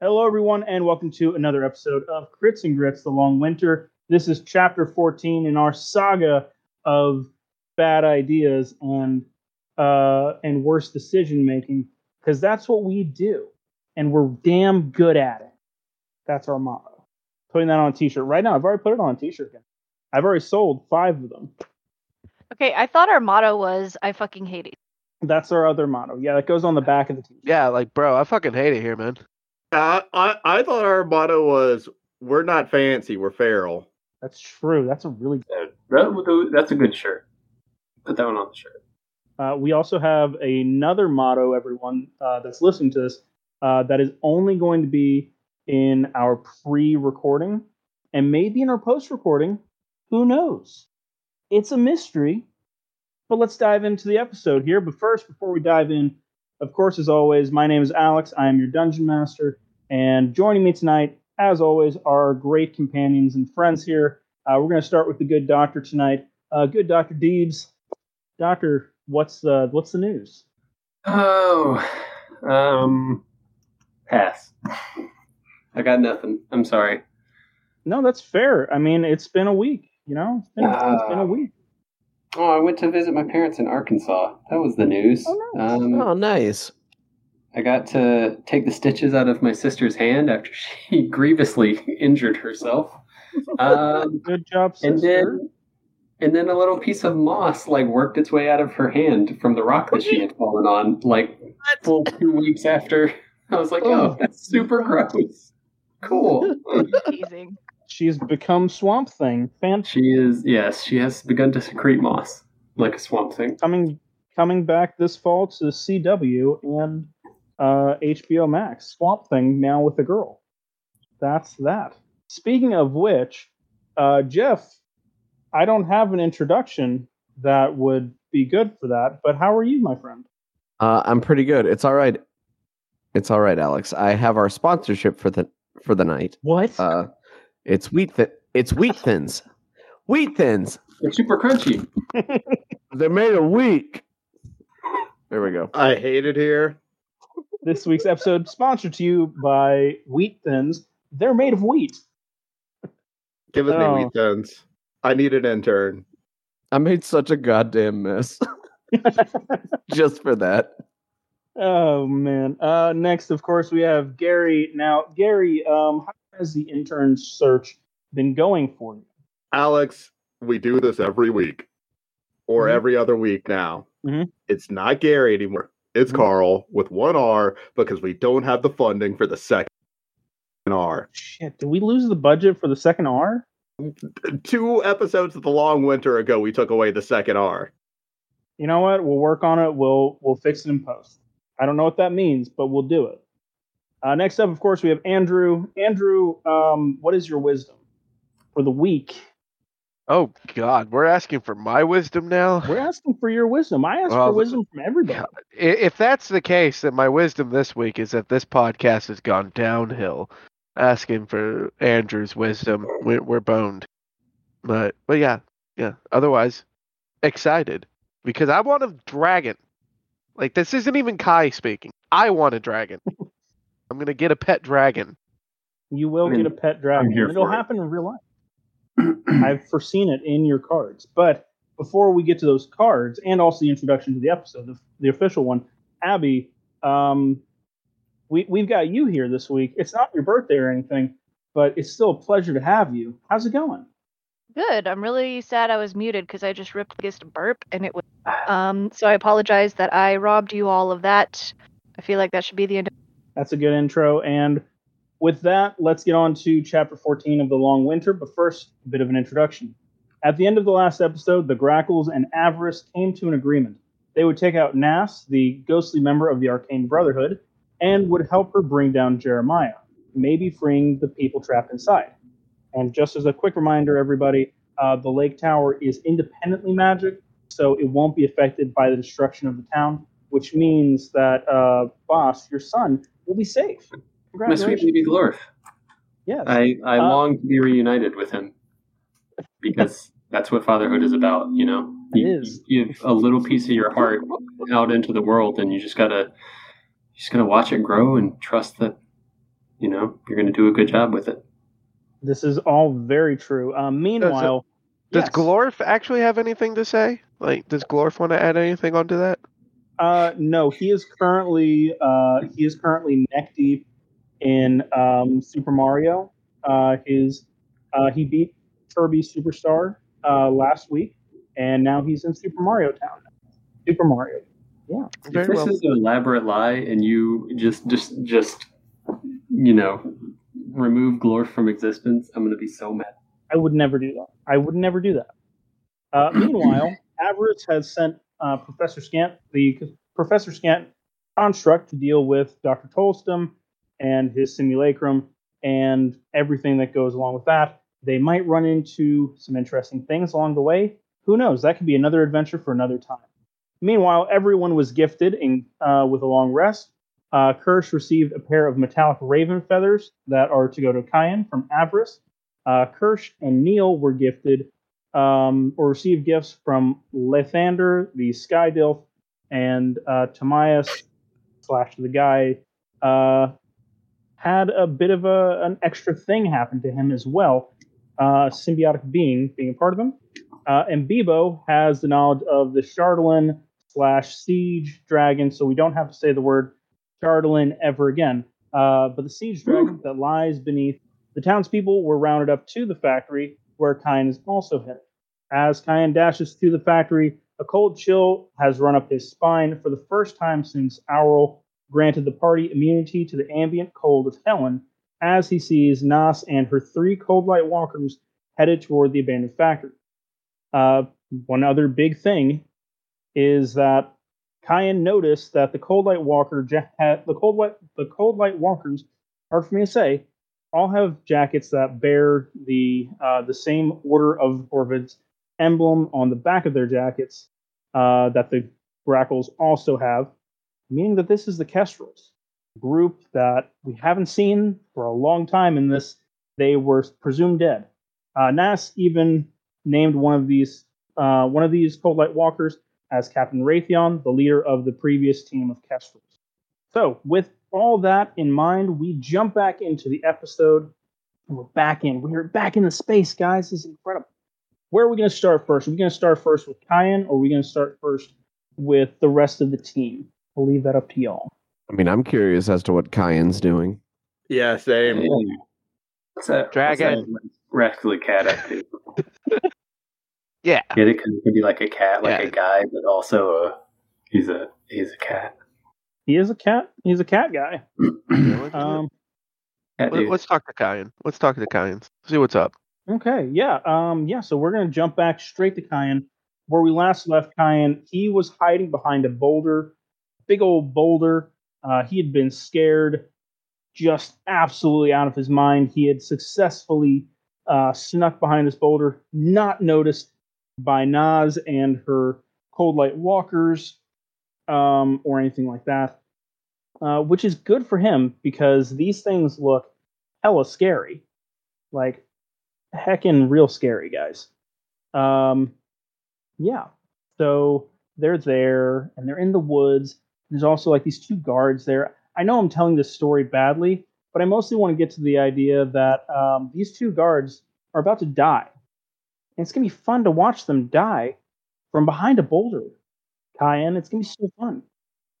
Hello, everyone, and welcome to another episode of Crits and Grits: The Long Winter. This is chapter 14 in our saga of bad ideas and uh, and worse decision making, because that's what we do, and we're damn good at it. That's our motto. Putting that on a T-shirt right now. I've already put it on a T-shirt. I've already sold five of them. Okay, I thought our motto was "I fucking hate it." That's our other motto. Yeah, that goes on the back of the T-shirt. Yeah, like bro, I fucking hate it here, man. Uh, I I thought our motto was "We're not fancy, we're feral." That's true. That's a really. good... That, that's a good shirt. Put that one on the shirt. Uh, we also have another motto, everyone uh, that's listening to this, uh, that is only going to be in our pre-recording and maybe in our post-recording. Who knows? It's a mystery. But let's dive into the episode here. But first, before we dive in, of course, as always, my name is Alex. I am your dungeon master, and joining me tonight, as always, are great companions and friends here. Uh, we're going to start with the good doctor tonight. Uh, good Doctor Deebs. Doctor, what's the what's the news? Oh, um, pass. I got nothing. I'm sorry. No, that's fair. I mean, it's been a week. You know, it's been, it's been a Uh, week. Oh, I went to visit my parents in Arkansas. That was the news. Oh, nice. Um, Oh, nice. I got to take the stitches out of my sister's hand after she grievously injured herself. Um, Good job, sister. and then, and then a little piece of moss like worked its way out of her hand from the rock that she had fallen on, like full two weeks after. I was like, oh, that's super gross. Cool. Amazing. She's become Swamp Thing. Fan She is, yes, she has begun to secrete moss like a swamp thing. coming coming back this fall to the CW and uh, HBO Max. Swamp Thing now with a girl. That's that. Speaking of which, uh, Jeff, I don't have an introduction that would be good for that. But how are you, my friend? Uh, I'm pretty good. It's all right. It's all right, Alex. I have our sponsorship for the for the night. What? Uh, it's wheat. Th- it's wheat thins. Wheat thins. They're super crunchy. They're made of wheat. There we go. I hate it here. This week's episode sponsored to you by Wheat Thins. They're made of wheat. Give us Oh. me wheat thins. I need an intern. I made such a goddamn mess just for that. Oh man. Uh, next, of course, we have Gary. Now, Gary, um, how has the intern search been going for you? Alex, we do this every week or Mhm. every other week now. Mhm. It's not Gary anymore. It's Mhm. Carl with one R because we don't have the funding for the second R. Shit, did we lose the budget for the second R? Two episodes of the long winter ago, we took away the second R. You know what? We'll work on it. We'll we'll fix it in post. I don't know what that means, but we'll do it. Uh, next up, of course, we have Andrew. Andrew, um, what is your wisdom for the week? Oh God, we're asking for my wisdom now. We're asking for your wisdom. I ask Well, for wisdom from everybody. If that's the case, then my wisdom this week is that this podcast has gone downhill. Asking for Andrew's wisdom, we're, we're boned. But but yeah, yeah. Otherwise, excited because I want a dragon. Like this isn't even Kai speaking. I want a dragon. I'm gonna get a pet dragon. You will I mean, get a pet dragon. and It'll for it. happen in real life. I've foreseen it in your cards. But before we get to those cards and also the introduction to the episode, the, the official one, Abby, um, we, we've got you here this week. It's not your birthday or anything, but it's still a pleasure to have you. How's it going? Good. I'm really sad I was muted because I just ripped against a burp and it was. Um. So I apologize that I robbed you all of that. I feel like that should be the end. That's a good intro. And with that, let's get on to chapter 14 of The Long Winter. But first, a bit of an introduction. At the end of the last episode, the Grackles and Avarice came to an agreement. They would take out Nas, the ghostly member of the Arcane Brotherhood, and would help her bring down Jeremiah, maybe freeing the people trapped inside. And just as a quick reminder, everybody, uh, the lake tower is independently magic, so it won't be affected by the destruction of the town, which means that, uh, boss, your son, will be safe. My sweet baby Glorf. Yes. I, I Uh, long to be reunited with him because that's what fatherhood is about, you know? You, is. you give a little piece of your heart out into the world and you just gotta you just gotta watch it grow and trust that you know, you're going to do a good job with it. This is all very true. Um, meanwhile, Does yes. Glorf actually have anything to say? Like, does Glorf want to add anything onto that? Uh, no, he is currently uh, he is currently neck deep in um, Super Mario. Uh, his uh, he beat Kirby Superstar uh, last week, and now he's in Super Mario Town. Super Mario. Yeah. If this well. is an elaborate lie, and you just, just, just, you know, remove Glorf from existence, I'm going to be so mad. I would never do that. I would never do that. Uh, meanwhile, Avarice has sent uh, Professor Scant the Professor Scant construct to deal with Dr. Tolstom and his simulacrum and everything that goes along with that. They might run into some interesting things along the way. Who knows? That could be another adventure for another time. Meanwhile, everyone was gifted in, uh, with a long rest. Uh, Kirsch received a pair of metallic raven feathers that are to go to Kyan from Avarice. Uh, Kirsch and Neil were gifted um, or received gifts from Lathander, the Sky Dilf, and uh, Tomias slash the guy uh, had a bit of a, an extra thing happen to him as well. Uh, symbiotic being being a part of him. Uh, and Bebo has the knowledge of the Chardalyn slash Siege Dragon, so we don't have to say the word Chardalyn ever again. Uh, but the Siege Dragon that lies beneath the townspeople were rounded up to the factory where Kyan is also headed. As Kyan dashes to the factory, a cold chill has run up his spine for the first time since Auril granted the party immunity to the ambient cold of Helen as he sees Nas and her three cold light walkers headed toward the abandoned factory. Uh, one other big thing is that Kyan noticed that the cold light walker ja- had, the cold light the cold light walkers hard for me to say all have jackets that bear the uh, the same order of Orvid's emblem on the back of their jackets uh, that the Grackles also have, meaning that this is the Kestrels group that we haven't seen for a long time in this. They were presumed dead. Uh, Nas even named one of these uh, one of these cold light walkers as Captain Raytheon, the leader of the previous team of Kestrels. So, with all that in mind, we jump back into the episode. We're back in. We're back in the space, guys. This is incredible. Where are we going to start first? Are we going to start first with Kyan, or are we going to start first with the rest of the team? I'll leave that up to y'all. I mean, I'm curious as to what Kyan's doing. Yeah, same. What's that? Dragon. What's that rascally cat up to? Yeah. Get it? Because it could be like a cat, like Yeah. a guy, but also a he's a he's a cat. He is a cat. He's a cat guy. Um, Cat Let, let's talk to Kyan. Let's talk to Kyan. See what's up. Okay, yeah, um, yeah. So we're gonna jump back straight to Kyan, where we last left Kyan. He was hiding behind a boulder, big old boulder. Uh, he had been scared, just absolutely out of his mind. He had successfully uh, snuck behind this boulder, not noticed by Nas and her cold light walkers, um, or anything like that. Uh, which is good for him because these things look hella scary. Like heckin' real scary, guys. Um, yeah. So they're there and they're in the woods. There's also like these two guards there. I know I'm telling this story badly, but I mostly want to get to the idea that um, these two guards are about to die. And it's gonna be fun to watch them die from behind a boulder. Kyan, it's gonna be so fun.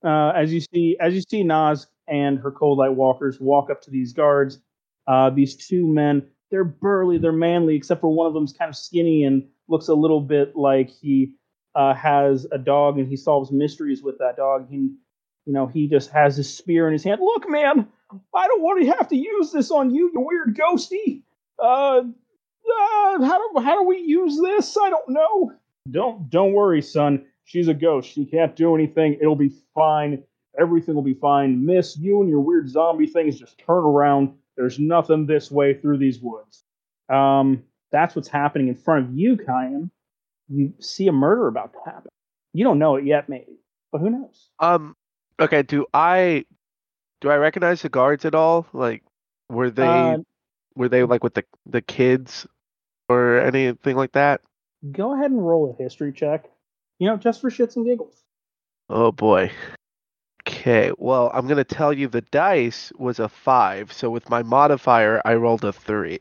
Uh, as you see, as you see Nas and her cold light walkers walk up to these guards, uh, these two men, they're burly, they're manly, except for one of them's kind of skinny and looks a little bit like he uh, has a dog and he solves mysteries with that dog. He, you know, he just has his spear in his hand. Look, man, I don't want to have to use this on you, you weird ghosty. Uh, uh, how do how do we use this? I don't know. Don't don't worry, son. She's a ghost. She can't do anything. It'll be fine. Everything will be fine. Miss, you and your weird zombie things just turn around. There's nothing this way through these woods. Um, that's what's happening in front of you, Kyan. You see a murder about to happen. You don't know it yet, maybe, but who knows? Um. Okay. Do I do I recognize the guards at all? Like, were they Uh, were they like with the the kids or anything like that? go ahead and roll a history check. You know, just for shits and giggles. Oh boy. Okay, well, I'm gonna tell you the dice was a five, so with my modifier, I rolled a three.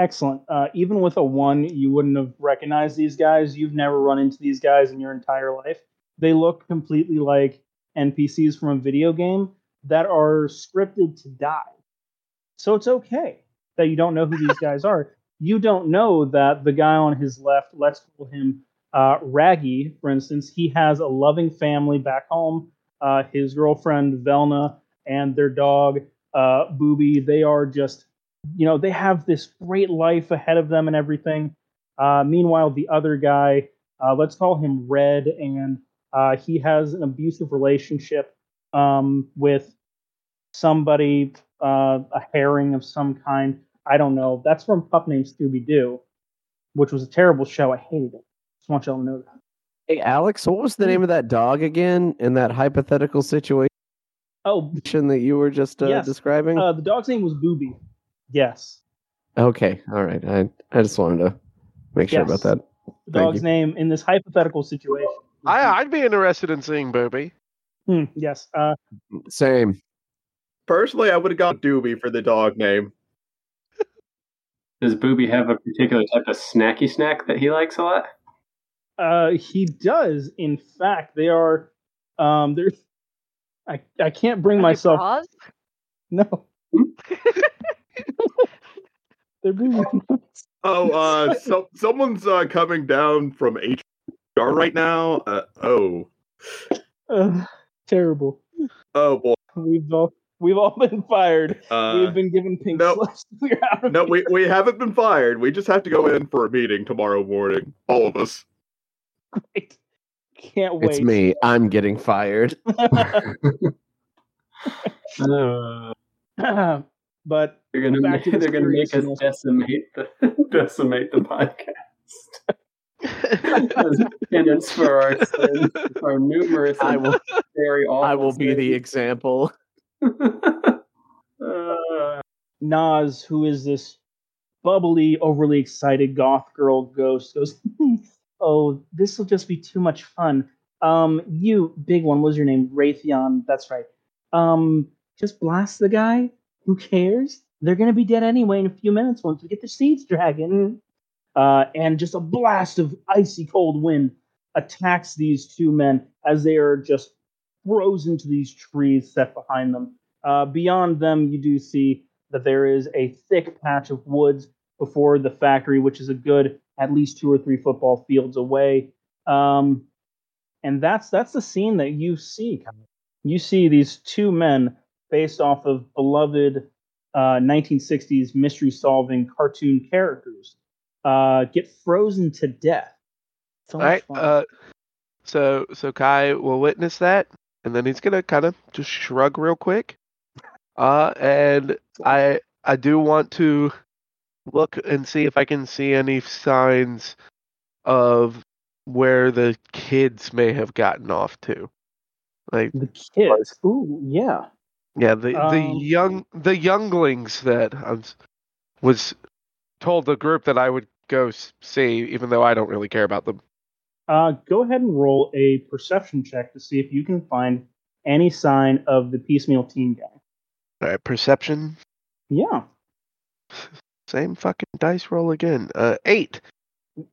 Excellent. Uh, even with a one, you wouldn't have recognized these guys. You've never run into these guys in your entire life. They look completely like NPCs from a video game that are scripted to die. So it's okay that you don't know who these guys are. You don't know that the guy on his left, let's call him uh, Raggy, for instance, he has a loving family back home. Uh, his girlfriend, Velna, and their dog, uh, Booby, they are just you know, they have this great life ahead of them and everything. Uh, meanwhile, the other guy, uh, let's call him Red, and uh, he has an abusive relationship um, with somebody, uh, a herring of some kind. I don't know. That's from Pup Named Scooby Doo, which was a terrible show. I hated it. Just want y'all to know that. Hey, Alex, what was the name of that dog again in that hypothetical situation Oh, that you were just uh, Yes. describing? uh, the dog's name was Booby. Yes. okay, all right. I I just wanted to make sure Yes. about that. The Thank dog's you. name in this hypothetical situation. I, I'd be interested in seeing Booby. Hmm, yes. Uh, Same. Personally, I would have gone Doobie for the dog name. Does Booby have a particular type of snacky snack that he likes a lot? Uh, he does. In fact, they are. Um, there's. I I can't bring Are myself. No. They're booby. Oh, uh, so someone's uh, coming down from HR right now. Uh, oh, Uh, terrible. oh boy. We've all we've all been fired. Uh, we've been given pink no. slips. We're out of no, we here. we haven't been fired. We just have to go in for a meeting tomorrow morning. All of us. Great. Can't wait. It's me. I'm getting fired. Uh, but they're gonna Back to they're gonna make us decimate the decimate the podcast. As penance for our sins, our numerous I will. very awful. I will be the example. Uh, Nas, who is this bubbly, overly excited goth girl ghost, goes, "Oh, this will just be too much fun." Um, you big one, what was your name? Raytheon. That's right. Um, just blast the guy. Who cares? They're gonna be dead anyway in a few minutes once we get the siege dragon. Uh, and just a blast of icy cold wind attacks these two men as they are just frozen to these trees set behind them. Uh, beyond them, you do see that there is a thick patch of woods before the factory, which is a good at least two or three football fields away. Um, and that's that's the scene that you see. You see these two men based off of beloved uh, 1960s mystery-solving cartoon characters uh, get frozen to death. So All right. Uh, so so Kai will witness that, and then he's gonna kind of just shrug real quick. Uh, and I I do want to look and see if I can see any signs of where the kids may have gotten off to. Like the kids. Ooh, yeah. Yeah, the the Um, young the younglings that I was, was told the group that I would go see, even though I don't really care about them. Uh, go ahead and roll a perception check to see if you can find any sign of the piecemeal team guy. All right, perception. Yeah, Same fucking dice roll again. Uh, eight.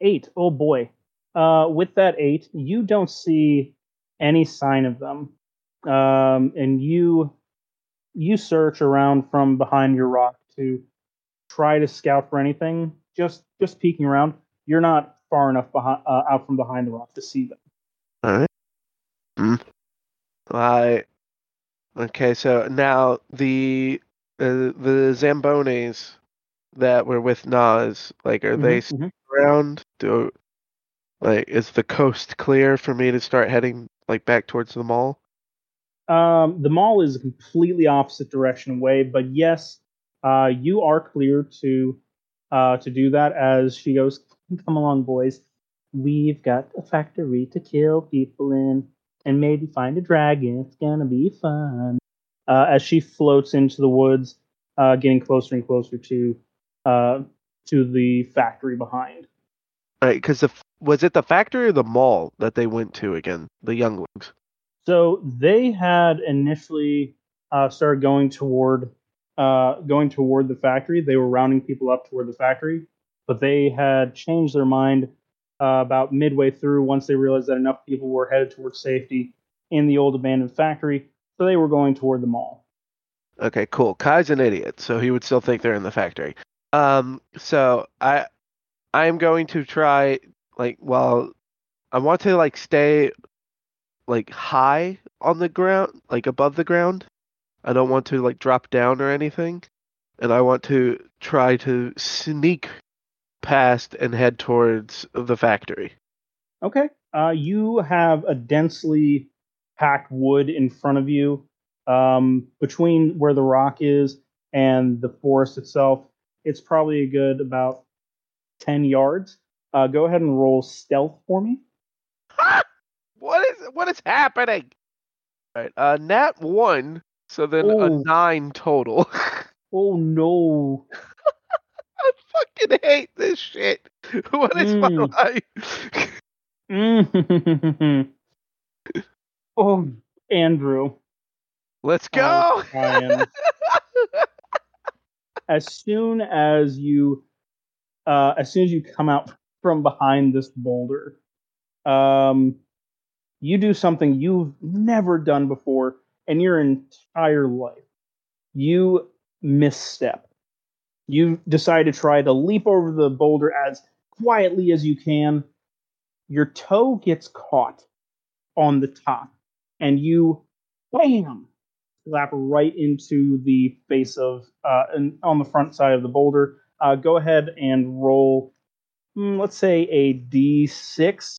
eight. Oh boy. Uh, with that eight, you don't see any sign of them. Um, and you you search around from behind your rock to try to scout for anything. Just just peeking around. You're not far enough behind, uh, out from behind the rock to see them. All right. Hmm. I. Okay, so now the uh, the Zambonis that were with Nas, like, are they Mhm, mhm. around? Do like is the coast clear for me to start heading like back towards the mall? Um, the mall is a completely opposite direction away, but yes, uh, you are clear to uh, to do that. As she goes, "Come along, boys. We've got a factory to kill people in, and maybe find a dragon. It's gonna be fun." Uh, as she floats into the woods, uh, getting closer and closer to uh, to the factory behind. Right, because the was it the factory or the mall that they went to again? The younglings. So they had initially uh, started going toward uh, going toward the factory. They were rounding people up toward the factory, but they had changed their mind uh, about midway through once they realized that enough people were headed towards safety in the old abandoned factory. So they were going toward the mall. Okay, cool. Kai's an idiot, so he would still think they're in the factory. Um, so I, I am going to try like well, I want to like stay like high on the ground, like above the ground. I don't want to like drop down or anything, and I want to try to sneak past and head towards the factory. Okay. Uh, you have a densely packed wood in front of you. Um, between where the rock is and the forest itself, it's probably a good about 10 yards. Uh, go ahead and roll stealth for me. What is happening? All right, uh, nat one, so then a Ooh. nine total. Oh no. I fucking hate this shit. What is my Mm. life? Mm. oh, Andrew. Let's go. Oh, Ryan. as soon as you uh, as soon as you come out from behind this boulder um, you do something you've never done before in your entire life you misstep you decide to try to leap over the boulder as quietly as you can your toe gets caught on the top and you bam slap right into the face of uh, and on the front side of the boulder. Uh, go ahead and roll, mm, let's say a d6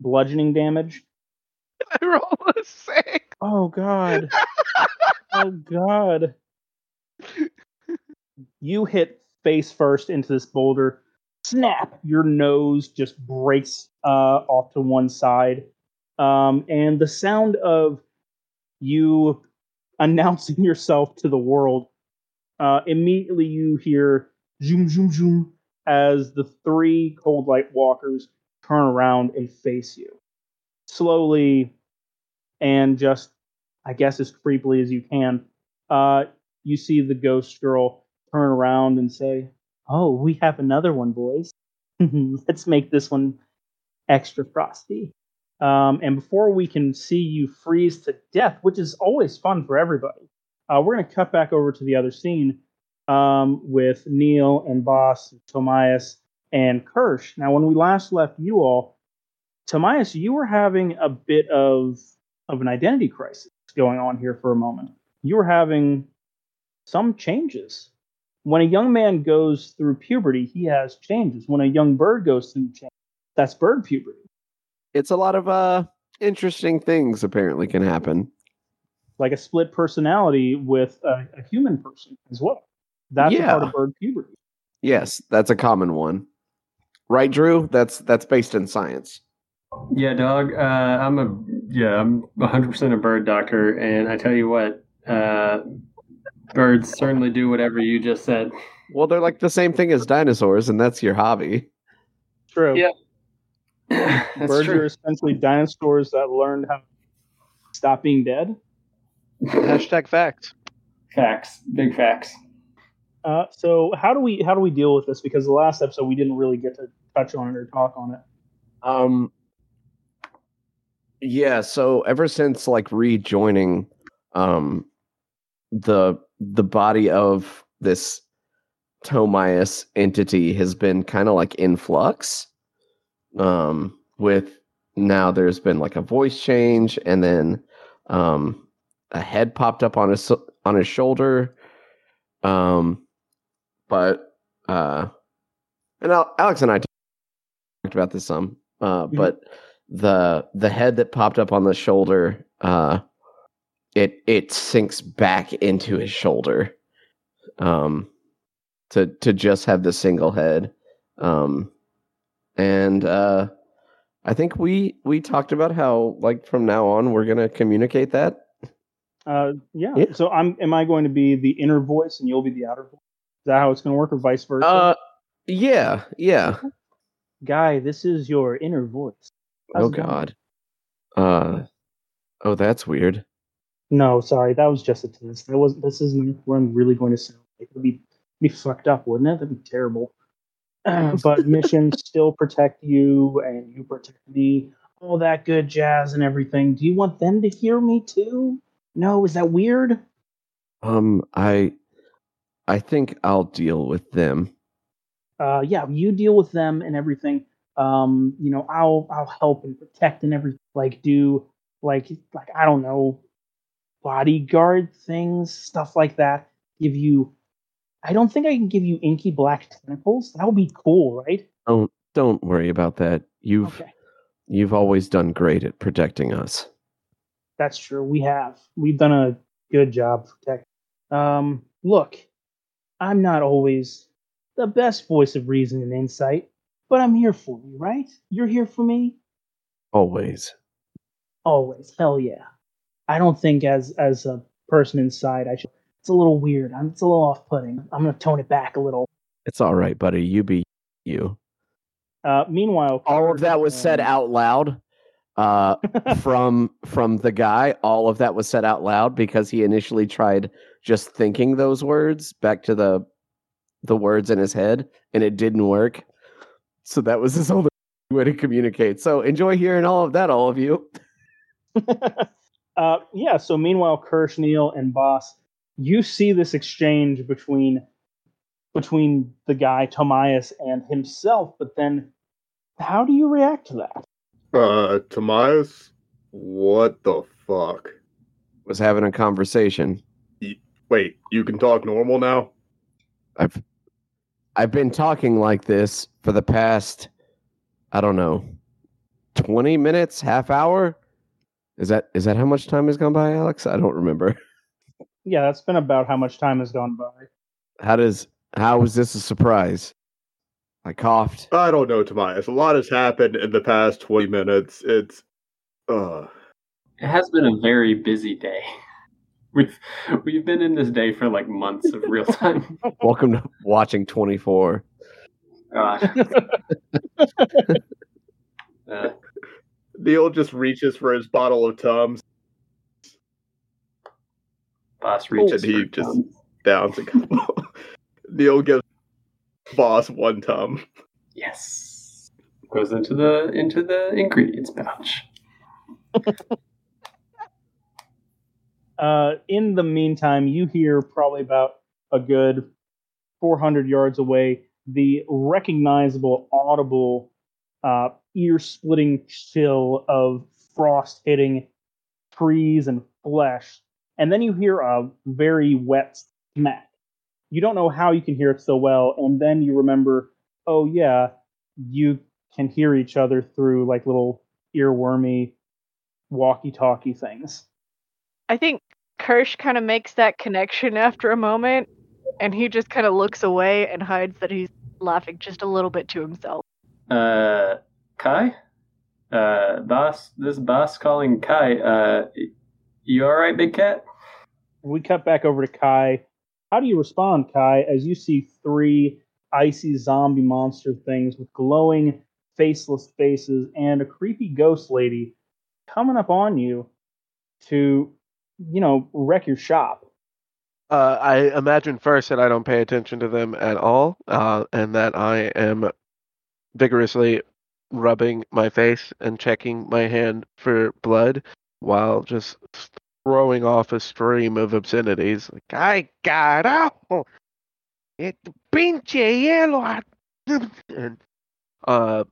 bludgeoning damage. I roll a six. Oh God! oh God! You hit face first into this boulder. Snap! Your nose just breaks uh, off to one side, um, and the sound of you announcing yourself to the world. Uh, immediately, you hear zoom, zoom, zoom as the three cold light walkers turn around and face you. Slowly, and just, I guess, as creepily as you can, uh, you see the ghost girl turn around and say, Oh, we have another one, boys. Let's make this one extra frosty. Um, and before we can see you freeze to death, which is always fun for everybody, uh, we're going to cut back over to the other scene um, with Neil and Boss, Tomias, and Kirsch. Now, when we last left you all, Tomias, you were having a bit of of an identity crisis going on here for a moment. You were having some changes. When a young man goes through puberty, he has changes. When a young bird goes through change, that's bird puberty. It's a lot of uh interesting things apparently can happen. like a split personality with a, a human person as well. That's a part of bird puberty. Yes, that's a common one. Right, Drew? That's that's based in science. Yeah, dog. Uh, I'm a yeah. I'm 100 percent a bird doctor, and I tell you what, uh, birds certainly do whatever you just said. Well, they're like the same thing as dinosaurs, and that's your hobby. True. Yeah. That's Birds are essentially dinosaurs that learned how to stop being dead. Hashtag facts. Facts, big facts. Uh, so how do we how do we deal with this? Because the last episode we didn't really get to touch on it or talk on it. Um yeah, so ever since like rejoining um the the body of this Tomias entity has been kind of like in flux. Um with now there's been like a voice change and then um a head popped up on his on his shoulder. Um but uh and Alex and I talked about this some uh Mhm. but the the head that popped up on the shoulder uh it it sinks back into his shoulder um to to just have the single head um and uh i think we we talked about how like from now on we're gonna communicate that Uh, yeah. Yeah. So I'm am I going to be the inner voice and you'll be the outer voice? Is that how it's going to work, or vice versa? uh yeah yeah Guy, this is your inner voice. Oh god uh Oh, that's weird. No, sorry, that was just a test. That wasn't. this isn't what I'm really going to sound like. It'd be be fucked up, wouldn't it? That'd be terrible. but missions still protect you, and you protect me. All that good jazz and everything. Do you want them to hear me too? No, is that weird? Um, I, I think I'll deal with them. Uh, yeah, you deal with them and everything. Um, you know, I'll I'll help and protect and everything. Like do like like I don't know, bodyguard things, stuff like that. Give you. I don't think I can give you inky black tentacles. That would be cool, right? Don't don't worry about that. You've Okay. you've always done great at protecting us. That's true. We have. We've done a good job protecting. Um, look, I'm not always the best voice of reason and insight, but I'm here for you, right? You're here for me Always. always. Hell yeah. I don't think as as a person inside, I should. It's a little weird. I'm, it's a little off-putting. I'm gonna tone it back a little. It's all right, buddy. You be you. Uh, meanwhile, All of that was said um, out loud uh, from from the guy. All of that was said out loud because he initially tried just thinking those words back to the the words in his head, and it didn't work. So that was his only way to communicate. So enjoy hearing all of that, all of you. uh, yeah. So meanwhile, Kirsch, Neil, and Boss, you see this exchange between between the guy Tomias and himself. But then, how do you react to that? Uh, Tomias, what the fuck? Was having a conversation. Wait, you can talk normal now? I've I've been talking like this for the past I don't know 20 minutes, half hour. Is that is that how much time has gone by, Alex? I don't remember. Yeah, that's been about how much time has gone by. How does how was this a surprise? I coughed. I don't know, Tomias. A lot has happened in the past 20 minutes. It's, uh, It has been a very busy day. We've we've been in this day for like months of real time. Welcome to watching 24. Gosh. Uh, Neil just reaches for his bottle of Tums, boss reaches And he for just- Tom. downs a couple. Neil gives boss one Tum. Yes. Goes into the into the ingredients pouch. Uh, in the meantime, you hear probably about a good 400 yards away the recognizable, audible, uh, ear splitting chill of frost hitting trees and flesh. And then you hear a very wet smack. You don't know how you can hear it so well. And then you remember, oh, yeah, you can hear each other through like little earwormy walkie talkie things. I think Kirsch kind of makes that connection after a moment, and he just kind of looks away and hides that he's laughing just a little bit to himself. Uh, Kai, uh, boss. This boss calling Kai. Uh, you all right, big cat? we cut back over to Kai. How do you respond, Kai, as you see three icy zombie monster things with glowing, faceless faces and a creepy ghost lady coming up on you to, you know, wreck your shop? Uh, I imagine first that I don't pay attention to them at all, uh, and that I am vigorously rubbing my face and checking my hand for blood while just throwing off a stream of obscenities. Like, ¡Ay, carajo! ¡Este pinche hielo! And, uh,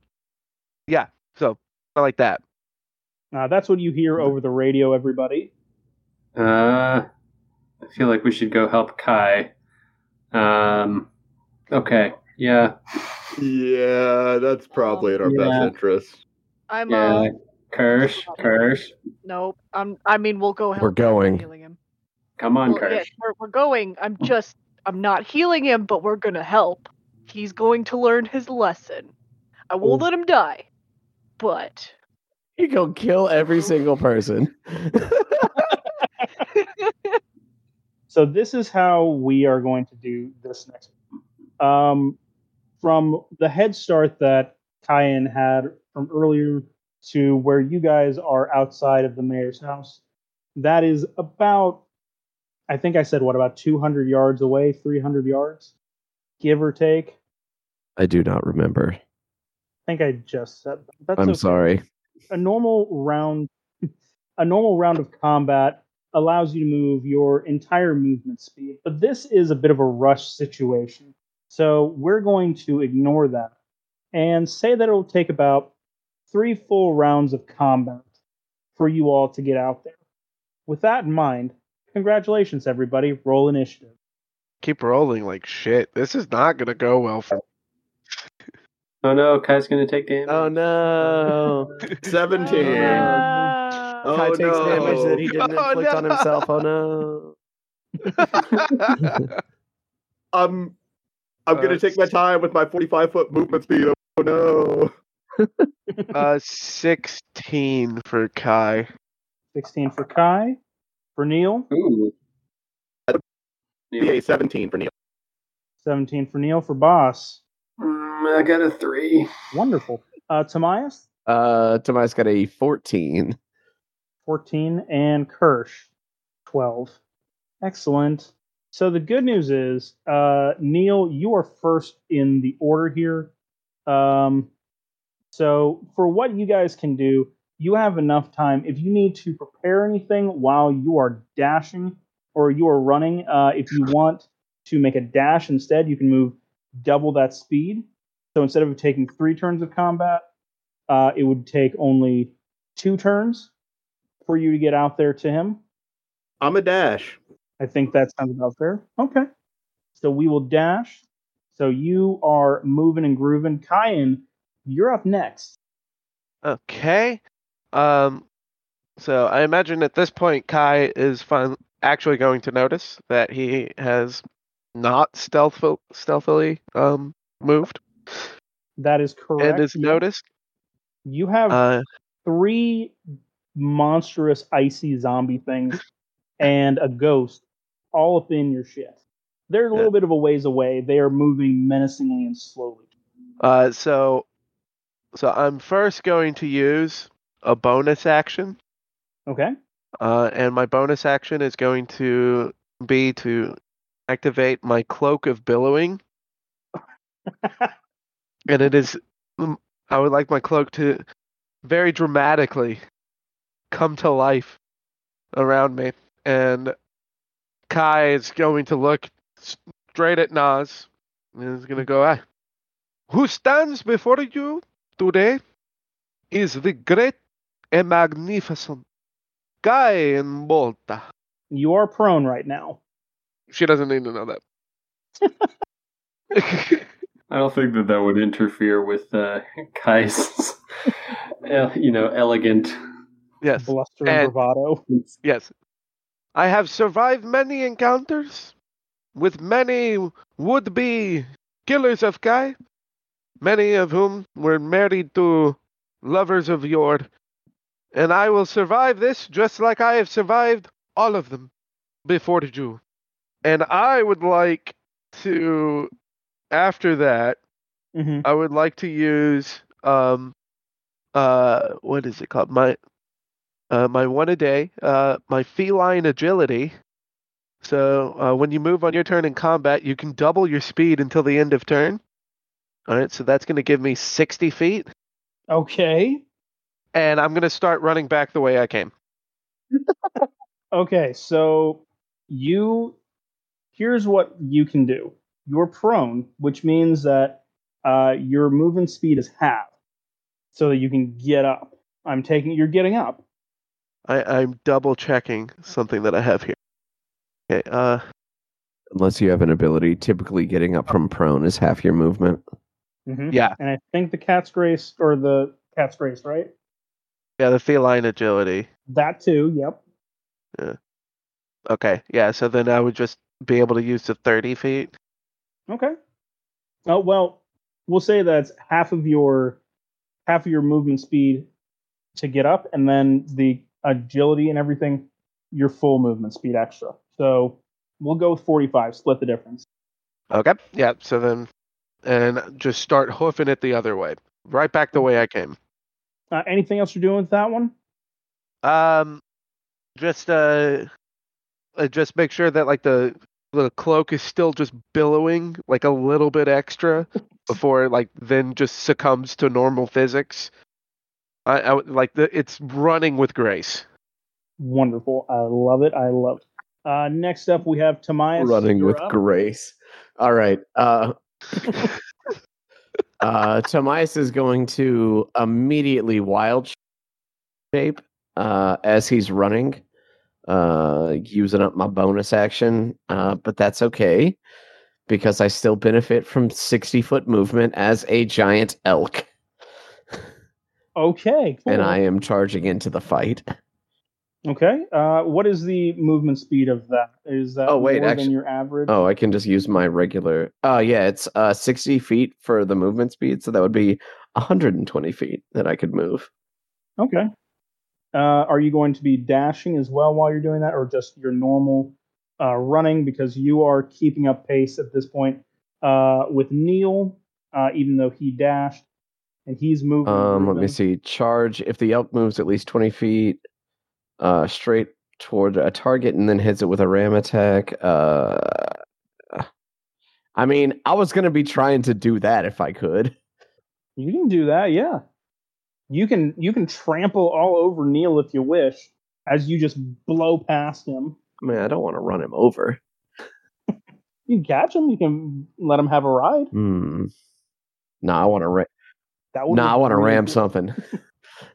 yeah, so I like that. Uh, that's what you hear over the radio, everybody. Uh, I feel like we should go help Kai. Um, okay, yeah, Yeah, that's probably in our Yeah. best interest. I'm yeah. uh Kirsch, Kirsch, nope. I'm I mean we'll go help We're him. going. healing him. come on, Well, yeah, Kirsch. we're we're going. I'm just I'm not healing him, but we're gonna help. He's going to learn his lesson. I won't let him die. But You go kill every single person. So this is how we are going to do this next. Um, from the head start that Kyan had from earlier to where you guys are outside of the mayor's house. That is about, I think I said, what, about 200 yards away, 300 yards, give or take. I do not remember. I think I just said that. That's I'm okay. sorry. a normal round a normal round of combat allows you to move your entire movement speed but this is a bit of a rush situation so we're going to ignore that and say that it'll take about three full rounds of combat for you all to get out there with that in mind congratulations everybody roll initiative Keep rolling like shit. This is not gonna go well for. Me. Oh no, Kai's gonna take damage. Oh no. 17. Uh, Oh, Kai takes damage no. that he didn't Oh, inflict on no. himself. Oh no. I'm I'm gonna Uh, take my time with my 45 foot movement speed. Oh no. uh, sixteen for Kai. 16 for kai for neil Ooh. PA 17 for Neil. 17 for neil for boss Mm, I got a three. wonderful uh Tomias? Uh Tomas got a 14. 14 and Kirsch 12. Excellent. So the good news is, uh, Neil, you are first in the order here. Um, so for what you guys can do, you have enough time. If you need to prepare anything while you are dashing or you are running, uh, if you want to make a dash instead, you can move double that speed. So instead of taking three turns of combat, uh, it would take only two turns for you to get out there to him. I'm a dash. I think that sounds about fair. Okay. So we will dash. So you are moving and grooving. Kyan, you're up next. Okay. Um. So I imagine at this point Kai is fin- actually going to notice that he has not stealthful- stealthily um moved That is correct. and is noticed. You have Uh, three monstrous icy zombie things and a ghost all up in your shit. They're a little bit of a ways away. They are moving menacingly and slowly. uh. So. So I'm first going to use a bonus action. Okay. Uh, and my bonus action is going to be to activate my cloak of billowing, and it is. I would like my cloak to very dramatically come to life around me, and Kai is going to look straight at Nas and is going to go, ah, "Who stands before you today is the great and magnificent." Kai in Volta. you are prone right now. She doesn't need to know that. I don't think that that would interfere with uh, Kai's, uh, you know, elegant. Yes, Bluster and And- bravado. yes. I have survived many encounters with many would-be killers of Kai, many of whom were married to lovers of yore, and I will survive this just like I have survived all of them before you. And I would like to, after that, hmm I would like to use um uh what is it called? My uh my one a day, uh my feline agility. So uh, when you move on your turn in combat, you can double your speed until the end of turn. All right, so that's going to give me 60 feet, Okay. and I'm going to start running back the way I came. Okay, so you here's what you can do. You're prone, which means that uh, your movement speed is half, so that you can get up. I'm taking you're getting up. I, I'm double checking something that I have here. Okay, uh, Unless you have an ability, typically getting up from prone is half your movement. hmm yeah, And I think the cat's grace or the cat's grace, right? yeah, the feline agility. That too. Yep. Yeah. Okay, yeah, so then I would just be able to use the 30 feet. Okay. Oh well, we'll say that's half of your half of your movement speed to get up, and then the agility and everything, your full movement speed extra. So we'll go with 45. Split the difference. Okay. Yeah. So then, and just start hoofing it the other way, right back the way I came. Uh, anything else you're doing with that one? Um, just uh, uh, just make sure that like the the cloak is still just billowing like a little bit extra before like then just succumbs to normal physics. I, I like the it's running with grace. Wonderful. I love it. I love it. Uh, next up, we have Tomias. Running You're with up. grace. All right. Uh, uh, Tomias is going to immediately wild shape uh, as he's running, uh, using up my bonus action. Uh, but that's okay because I still benefit from 60 foot movement as a giant elk. Okay. Cool. And I am charging into the fight. Okay. Uh, what is the movement speed of that? Is that Oh, wait, more actu- than your average? Oh, I can just use my regular. Oh, yeah, it's uh, 60 feet for the movement speed. So that would be 120 feet that I could move. Okay. Uh, are you going to be dashing as well while you're doing that, or just your normal uh, running? Because you are keeping up pace at this point uh, with Neil, uh, even though he dashed and he's moving. Um, let me see. Charge if the elk moves at least twenty feet, uh, straight toward a target and then hits it with a ram attack. Uh, I mean, I was gonna be trying to do that if I could. You can do that, yeah. You can you can trample all over Neil if you wish, as you just blow past him. I mean, I don't want to run him over. You can catch him. You can let him have a ride. Hmm. No, I want to. Ra- That would no, I want to ram cool. something.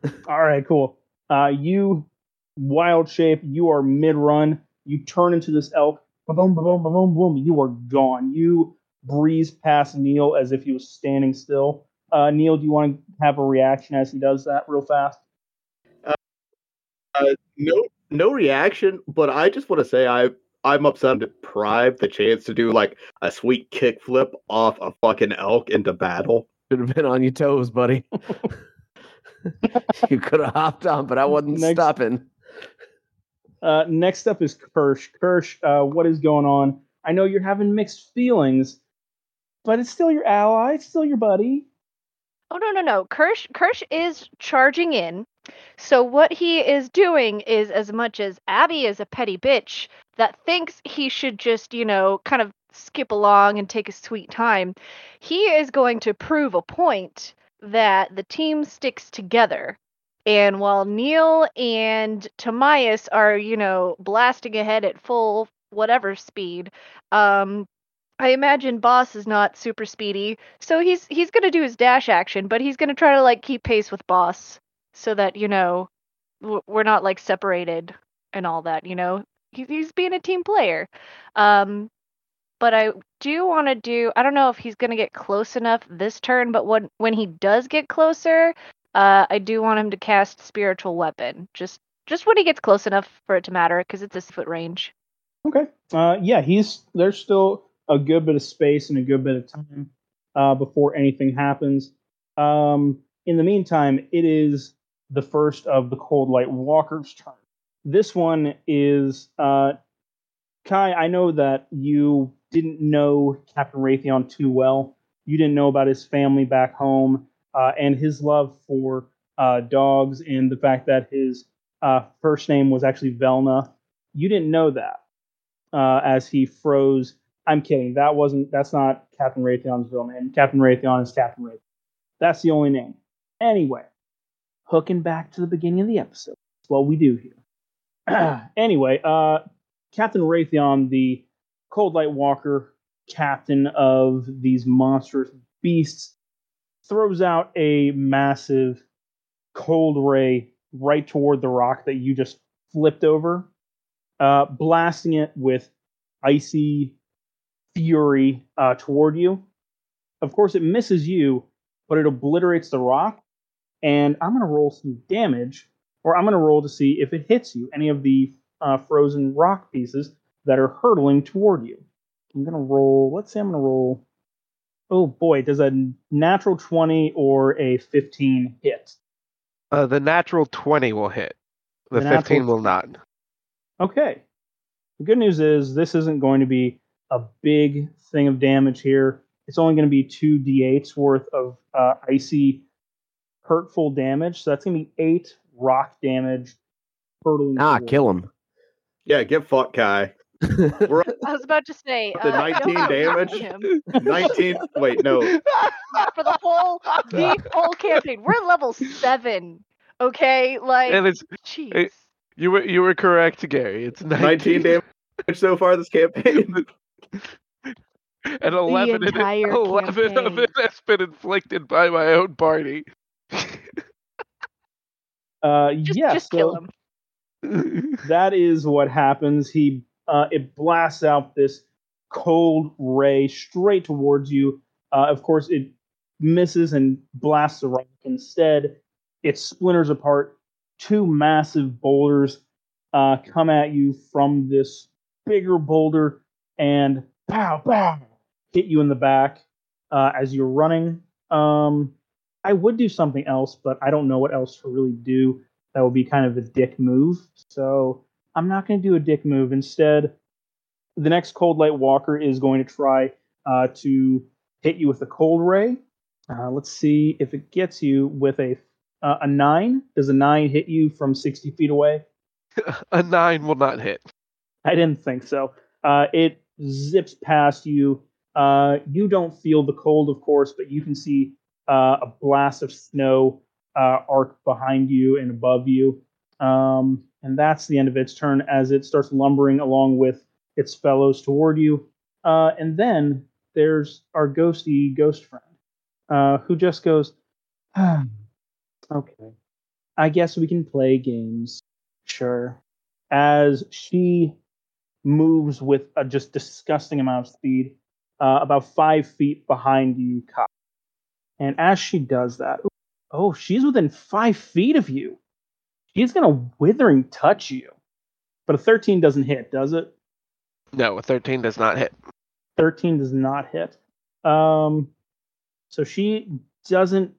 All right, cool. Uh, you wild shape. You are mid run. You turn into this elk. Boom, boom, boom, boom, boom. You are gone. You breeze past Neil as if he was standing still. Uh, Neil, do you want to have a reaction as he does that real fast? no no reaction, but I just want to say I I'm upset I'm deprived the chance to do like a sweet kickflip off a fucking elk into battle. Should have been on your toes, buddy. you could have hopped on, but I wasn't Next- stopping. Uh, next up is Kirsch. Kirsch, uh, what is going on? I know you're having mixed feelings, but it's still your ally. It's still your buddy. Oh no no no. Kirsch Kirsch is charging in. So what he is doing is as much as Abby is a petty bitch that thinks he should just, you know, kind of skip along and take a sweet time, he is going to prove a point that the team sticks together. And while Neil and Tomias are, you know, blasting ahead at full whatever speed, um, I imagine Boss is not super speedy, so he's he's gonna do his dash action, but he's gonna try to like keep pace with Boss, so that you know we're not like separated and all that. You know, he, he's being a team player. Um, but I do want to do. I don't know if he's gonna get close enough this turn, but when when he does get closer, uh, I do want him to cast spiritual weapon. Just just when he gets close enough for it to matter, because it's a foot range. Okay. Uh, yeah, he's there's still a good bit of space and a good bit of time uh, before anything happens. Um, in the meantime, it is the first of the Cold Light Walker's turn. This one is uh, Kai. I know that you didn't know Captain Raytheon too well. You didn't know about his family back home uh, and his love for uh, dogs and the fact that his uh, first name was actually Velna. You didn't know that uh, as he froze. I'm kidding. That wasn't. That's not Captain Raytheon's real name. Captain Raytheon is Captain Raytheon. That's the only name. Anyway, hooking back to the beginning of the episode. That's what we do here. anyway, uh, Captain Raytheon, the Cold Light Walker captain of these monstrous beasts, throws out a massive cold ray right toward the rock that you just flipped over, uh, blasting it with icy fury uh, toward you. Of course, it misses you, but it obliterates the rock. And I'm going to roll some damage, or I'm going to roll to see if it hits you, any of the uh, frozen rock pieces that are hurtling toward you. I'm going to roll, let's say I'm going to roll. Oh boy, does a natural 20 or a 15 hit? Uh, the natural 20 will hit. The, The 15 will not. Okay. The good news is this isn't going to be a big thing of damage here. It's only going to be two d8s worth of uh, icy hurtful damage. So that's gonna be eight rock damage. Hurtling. Ah, towards kill him. Yeah, get fucked, Kai. We're I was about to say The uh, 19 don't damage? him. 19. Wait, no. for the whole the whole campaign. We're level seven. Okay, like And it's jeez. you were you were correct, Gary. It's 19, 19 damage so far this campaign. and eleven, in it, entire 11 of campaign. it has been inflicted by my own party. Uh, Just yeah. just so kill him. that is what happens. He uh, it blasts out this cold ray straight towards you. Uh, of course, it misses and blasts the rock. Instead, it splinters apart. Two massive boulders uh, come at you from this bigger boulder and pow pow hit you in the back uh, as you're running. Um, I would do something else, but I don't know what else to really do. That would be kind of a dick move. So I'm not going to do a dick move. Instead, the next Cold Light Walker is going to try uh, to hit you with a Cold Ray. Uh, let's see if it gets you with a uh, a nine. Does a nine hit you from 60 feet away? A nine will not hit. I didn't think so. Uh, it zips past you. Uh, you don't feel the cold, of course, but you can see uh, a blast of snow uh, arc behind you and above you. Um, and that's the end of its turn as it starts lumbering along with its fellows toward you. Uh, and then there's our ghosty ghost friend, uh, who just goes, ah, "Okay, I guess we can play games. Sure." As she moves with a just disgusting amount of speed, uh, about five feet behind you, Kai. And as she does that, oh, she's within five feet of you. She's gonna withering touch you. But a 13 doesn't hit, does it? No, a thirteen does not hit. 13 does not hit. Um, so she doesn't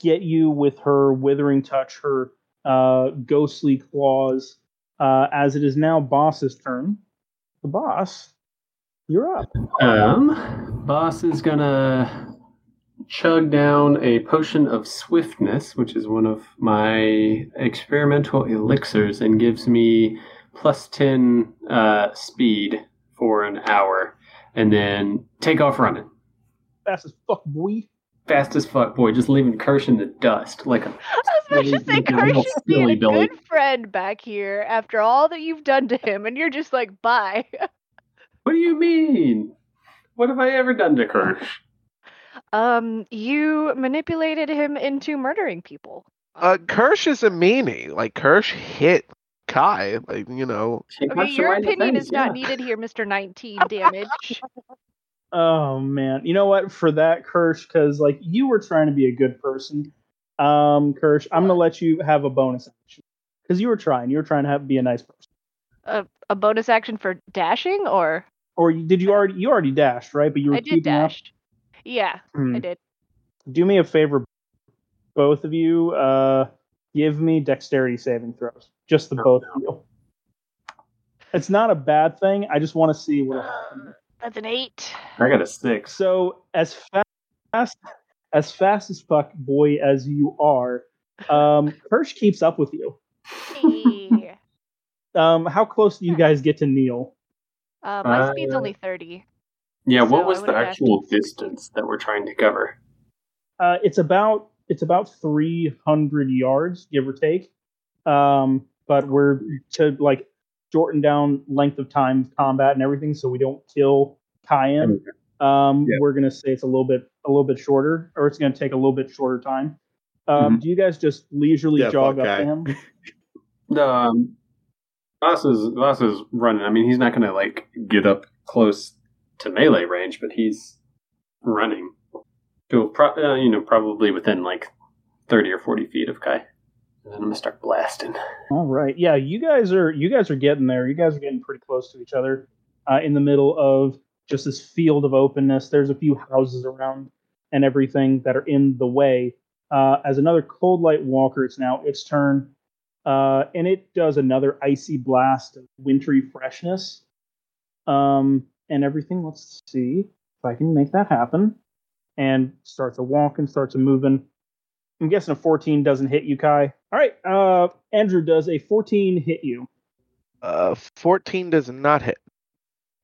get you with her withering touch, her uh, ghostly claws. Uh, as it is now boss's turn. The boss, you're up. Um, boss is gonna chug down a potion of swiftness, which is one of my experimental elixirs, and gives me plus ten uh, speed for an hour, and then take off running. Fast as fuck, boy. Fast as fuck, boy, just leaving Kirsch in the dust like a I was about to say, being a real is being a silly Billy. good friend back here after all that you've done to him, and you're just like, bye. What do you mean? What have I ever done to Kirsch? Um, you manipulated him into murdering people. Uh, Kirsch is a meanie. Like Kirsch hit Kai. Like you know. She Okay, your opinion defense, is not yeah. needed here, Mister Nineteen. Damage. Oh man, you know what? For that, Kirsch, because like you were trying to be a good person, um, Kirsch, I'm gonna let you have a bonus action because you were trying. You were trying to have, be a nice person. a, a bonus action for dashing, or Or did you already? You already dashed, right? But you were I did keeping up. Dashed. Yeah, Hmm. I did. Do me a favor, both of you. Uh, give me dexterity saving throws, just the both of you. It's not a bad thing. I just want to see what happens. That's an eight. I got a six. So as fast as fast as fuck boy as you are, um, Kirsch keeps up with you. Hey. Um, how close do you guys get to Neil? uh, my Uh, speed's only thirty. Yeah, what I was the would've actual distance that we're trying to cover? Uh, it's about it's about three hundred yards, give or take. Um, but we're to like shorten down length of time combat and everything, so we don't kill Kyan. Um, Yeah. we're gonna say it's a little bit a little bit shorter, or it's gonna take a little bit shorter time. Um, Do you guys just leisurely Yeah, jog fuck up to him? The um, Voss is Voss is running. I mean, he's not going to like get up close to melee range, but he's running to pro- uh, you know probably within like thirty or forty feet of Kai. And then I'm gonna start blasting. All right. Yeah, you guys are you guys are getting there. You guys are getting pretty close to each other. Uh, in the middle of just this field of openness. There's a few houses around and everything that are in the way. Uh, as another cold light walker, it's now its turn. Uh, and it does another icy blast of wintry freshness. Um, and everything. Let's see if I can make that happen. And starts a walking, starts a moving. I'm guessing a 14 doesn't hit you, Kai. All right, uh, Andrew does a 14 hit you. Uh, 14 does not hit.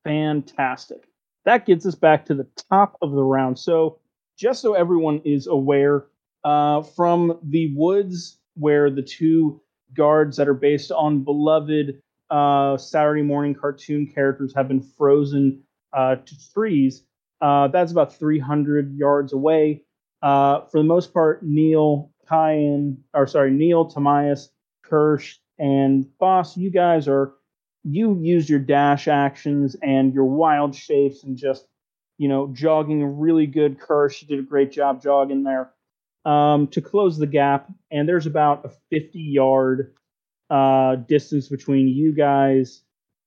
Fantastic. That gets us back to the top of the round. So, just so everyone is aware, uh, from the woods where the two guards that are based on beloved uh, Saturday morning cartoon characters have been frozen uh, to trees, uh, that's about 300 yards away. Uh, for the most part, Neil, Kyan, or sorry, Neil, Tomias, Kirsch, and Boss, you guys are you used your dash actions and your wild shapes and just you know jogging a really good Kirsch. You did a great job jogging there um, to close the gap, and there's about a 50 yard uh, distance between you guys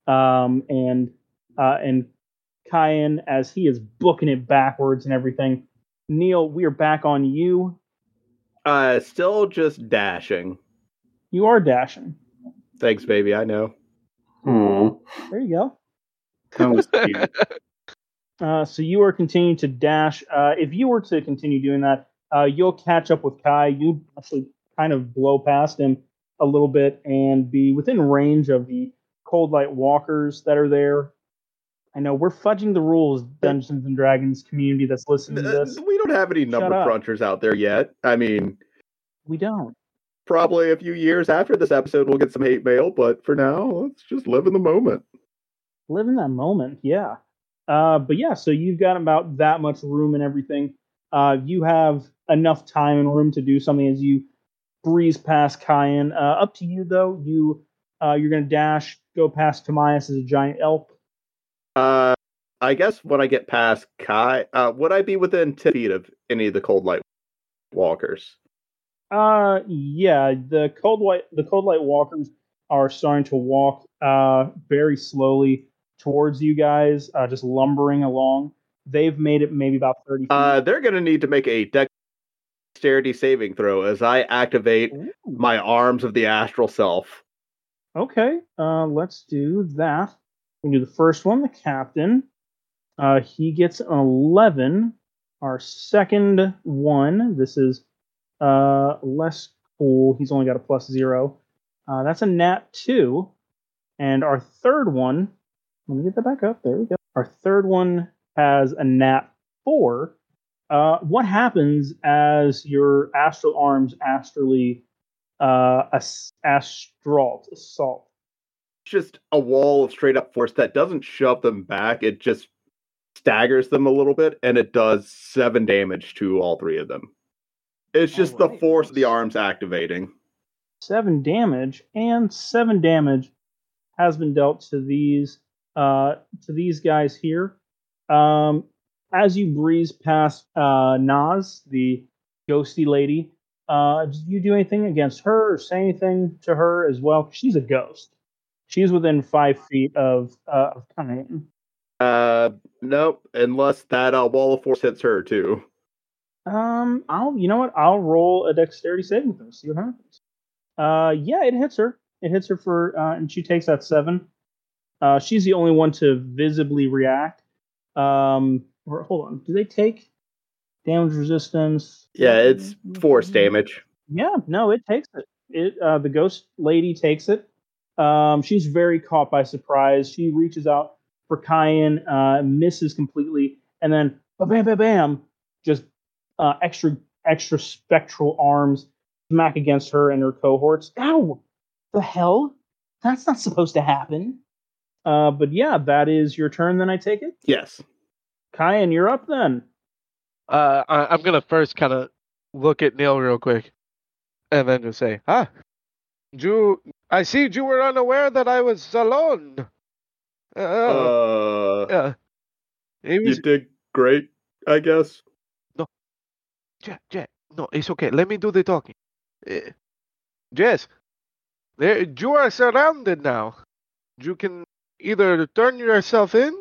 um, and uh, and Kyan as he is booking it backwards and everything. Neil, we are back on you. Uh, still just dashing. You are dashing. Thanks, baby. I know. Hmm. There you go. That was cute. Uh, so you are continuing to dash. Uh, if you were to continue doing that, uh, you'll catch up with Kai. You actually kind of blow past him a little bit and be within range of the cold light walkers that are there. I know we're fudging the rules, Dungeons and Dragons community that's listening to this. We don't have any number crunchers out there yet. I mean, We don't. probably a few years after this episode, we'll get some hate mail. But for now, let's just live in the moment. live in that moment yeah uh, but yeah so you've got about that much room and everything uh, you have enough time and room to do something as you breeze past Kyan. Uh, up to you though you uh, you're gonna dash go past Tomias as a giant elk Uh, I guess when I get past Kai, uh, would I be within 10 feet of any of the cold light walkers? uh yeah the cold light the cold light walkers are starting to walk uh very slowly towards you guys uh just lumbering along they've made it maybe about 30 feet. Uh, they're going to need to make a dexterity saving throw as I activate Ooh. my arms of the astral self. Okay, uh, let's do that. We do the first one, the captain. Uh, he gets an 11. Our second one, this is uh, less cool. He's only got a plus zero. Uh, that's a nat 2. And our third one, let me get that back up. There we go. Our third one has a nat 4. Uh, what happens as your astral arms astrally uh, as- astralt, assault? Just a wall of straight up force that doesn't shove them back. It just staggers them a little bit, and it does seven damage to all three of them. It's just the force of the arms activating. seven damage, and seven damage has been dealt to these uh, to these guys here. Um, as you breeze past uh, Nas, the ghosty lady, uh, did you do anything against her or say anything to her as well? She's a ghost. She's within five feet of uh, of Kyan. Uh, nope, unless that uh, wall of force hits her too. Um, I'll you know what? I'll roll a dexterity saving throw. See what happens. Uh, yeah, it hits her. It hits her for, uh, and she takes that seven. Uh, she's the only one to visibly react. Um, or, hold on. Do they take damage resistance? Yeah, it's force damage. Yeah, no, it takes it. It uh, the ghost lady takes it. Um, she's very caught by surprise. She reaches out for Kyan, uh, misses completely, and then bam, bam, bam, just uh, extra extra spectral arms smack against her and her cohorts. Ow! The hell? That's not supposed to happen. Uh, but yeah, that is your turn. Then I take it. Yes. Kyan, you're up then. Uh, I, I'm gonna first kind of look at Neil real quick, and then just say, "Ah, you. I see you were unaware that I was alone." Uh, Uh, yeah. He you did great, I guess. No, Jack, Jack. No, it's okay. Let me do the talking. Uh, Jess, there, you are surrounded now. You can either turn yourself in,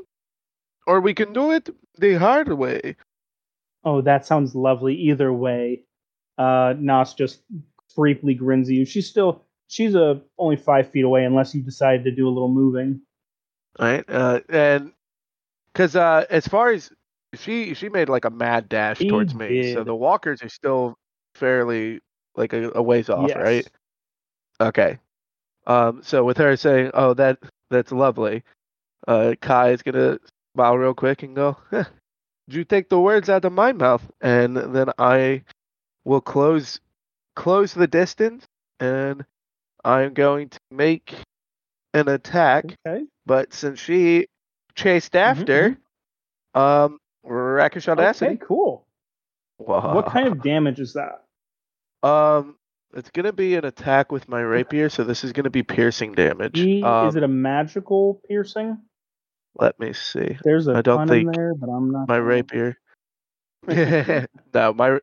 or we can do it the hard way. Oh, that sounds lovely. Either way, uh, Nas just creepily grins at you. She's still she's uh, only five feet away, unless you decide to do a little moving. right? Uh, and because uh, as far as she she made like a mad dash towards me, so the walkers are still fairly like a, a ways off, Yes. right? Okay. Um, so with her saying, "Oh, that that's lovely," uh, Kai is gonna smile real quick and go, "Huh, "Did you take the words out of my mouth?" And then I will close close the distance, and I'm going to make an attack. Okay. But since she chased after, um, Rakish Audacity. Okay, cool. Wow. What kind of damage is that? Um, it's gonna be an attack with my rapier, so this is gonna be piercing damage. E- Um, is it a magical piercing? Let me see. There's a I don't think there, but I'm not. My rapier. no, my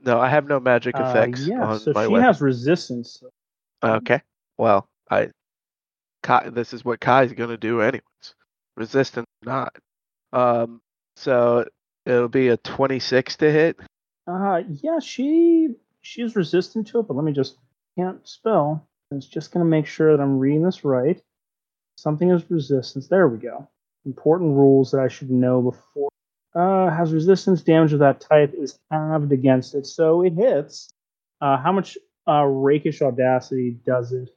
no, I have no magic Uh, effects yeah, on so my she weapon. has resistance. Okay. Well, I Kai, this is what Kai's gonna do anyways. Resistance not. Um so it'll be a twenty six to hit. Uh, yeah, she she's resistant to it, but let me just can't spell. It's just gonna make sure that I'm reading this right. Something is resistance. There we go. Important rules that I should know before. Uh, has resistance damage of that type is halved against it, so it hits. Uh, how much uh rakish audacity does it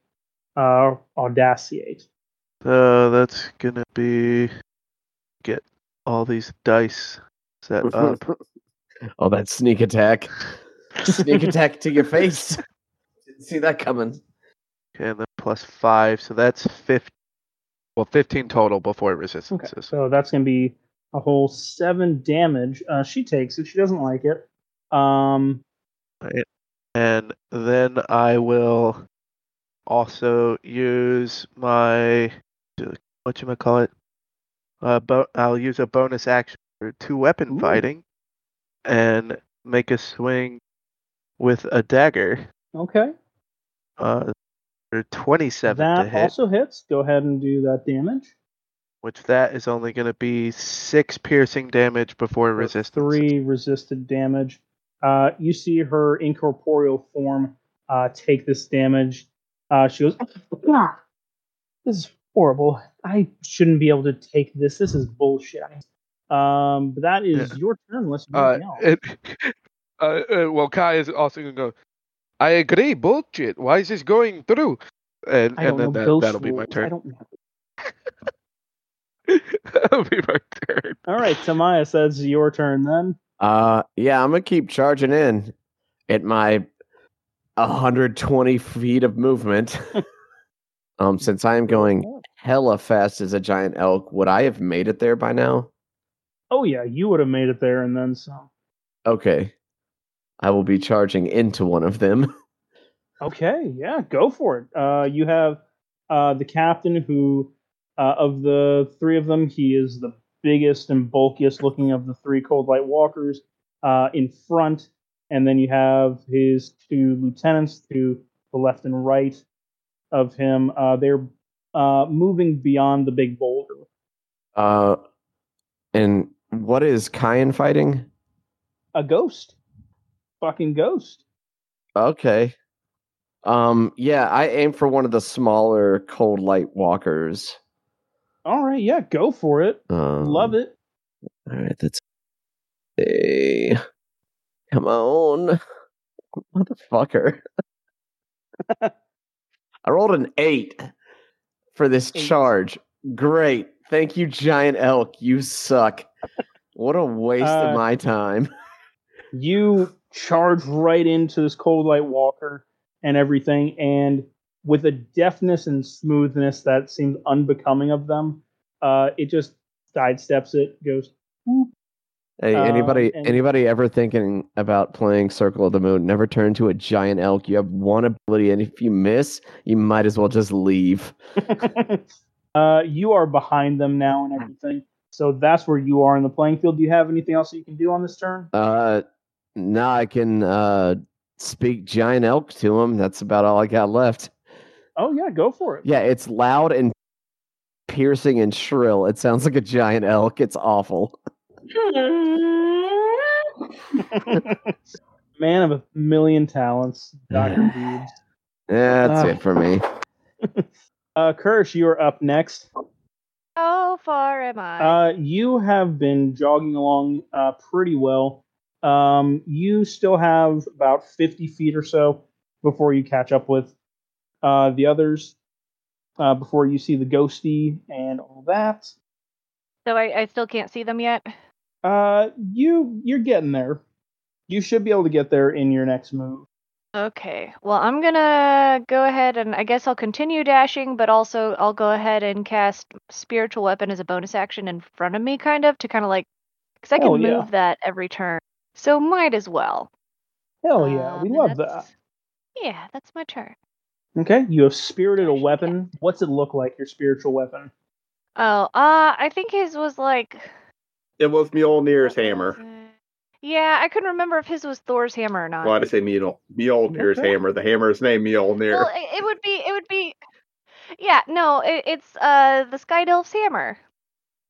uh audaciate? Uh that's gonna be get all these dice set up. oh, that sneak attack. Sneak attack to your face. Didn't see that coming. Okay, and then plus five, so that's fifteen well fifteen total before Okay, resistances. so that's gonna be a whole seven damage. Uh, she takes it. She doesn't like it. Um, And then I will also use my what you call it? Uh, bo- I'll use a bonus action for two weapon Ooh. fighting, and make a swing with a dagger. okay. Uh, for twenty-seven that to hit, also hits. Go ahead and do that damage. which that is only going to be six piercing damage before resistance. Three resisted damage. Uh, you see her incorporeal form uh, take this damage. Uh, she goes, "Ah, "This is horrible. I shouldn't be able to take this. This is bullshit." Um, but that is Yeah. your turn. Unless you Uh, uh, uh, well, Kai is also going to go. I agree, bullshit. Why is this going through? And and then that, that'll be my rules. I turn. don't know. that'll be my turn. All right, Tamaya says your turn then. Uh, yeah, I'm gonna keep charging in at my 120 feet of movement. um, since I am going hella fast as a giant elk, would I have made it there by now? Oh yeah, you would have made it there and then some. Okay, I will be charging into one of them. Okay, yeah, go for it. Uh, you have uh, the captain who, uh, of the three of them, he is the biggest and bulkiest looking of the three cold light walkers uh, in front, and then you have his two lieutenants to the left and right of him. Uh, they're uh, moving beyond the big boulder. Uh, and what is Kyan fighting? A ghost, fucking ghost. Okay. Um, yeah, I aim for one of the smaller cold light walkers. All right, yeah, go for it. Um, Love it. All right, that's a. Come on, motherfucker! I rolled an eight for this Eight. charge. Great, thank you, giant elk. You suck. What a waste Uh, of my time. you charge right into this cold light walker and everything and with a deftness and smoothness that seems unbecoming of them uh, it just sidesteps it goes "Whoop." Hey, um, anybody, and- anybody ever thinking about playing Circle of the Moon? Never turn to a giant elk. You have one ability, and if you miss, you might as well just leave. uh, you are behind them now and everything so that's where you are in the playing field do you have anything else that you can do on this turn Uh, now I can uh speak giant elk to him. That's about all I got left. oh yeah go for it Yeah, it's loud and piercing and shrill. It sounds like a giant elk. It's awful. man of a million talents dr Deeds. That's Ah. it for me. uh kirsch you're up next How far am I? Uh, you have been jogging along uh, pretty well. Um, you still have about 50 feet or so before you catch up with uh, the others, uh, before you see the ghosty and all that. So I, I still can't see them yet. Uh, you you're getting there. You should be able to get there in your next move. Okay. Well, I'm gonna go ahead and I guess I'll continue dashing, but also I'll go ahead and cast spiritual weapon as a bonus action in front of me, kind of to kind of like, because I can move yeah. that every turn. So might as well. Hell yeah, we Um, and love that. Yeah, that's my turn. Okay, you have spirited a Dash, yeah. weapon. What's it look like? Your spiritual weapon? Oh, uh, I think his was like. It was Mjolnir's hammer. Yeah, I couldn't remember if his was Thor's hammer or not. Why did I say Mjol- Mjolnir's Okay. hammer? The hammer's name Mjolnir. Well, it, it would be. It would be. Yeah, no, it, it's uh the Sky Delph's hammer.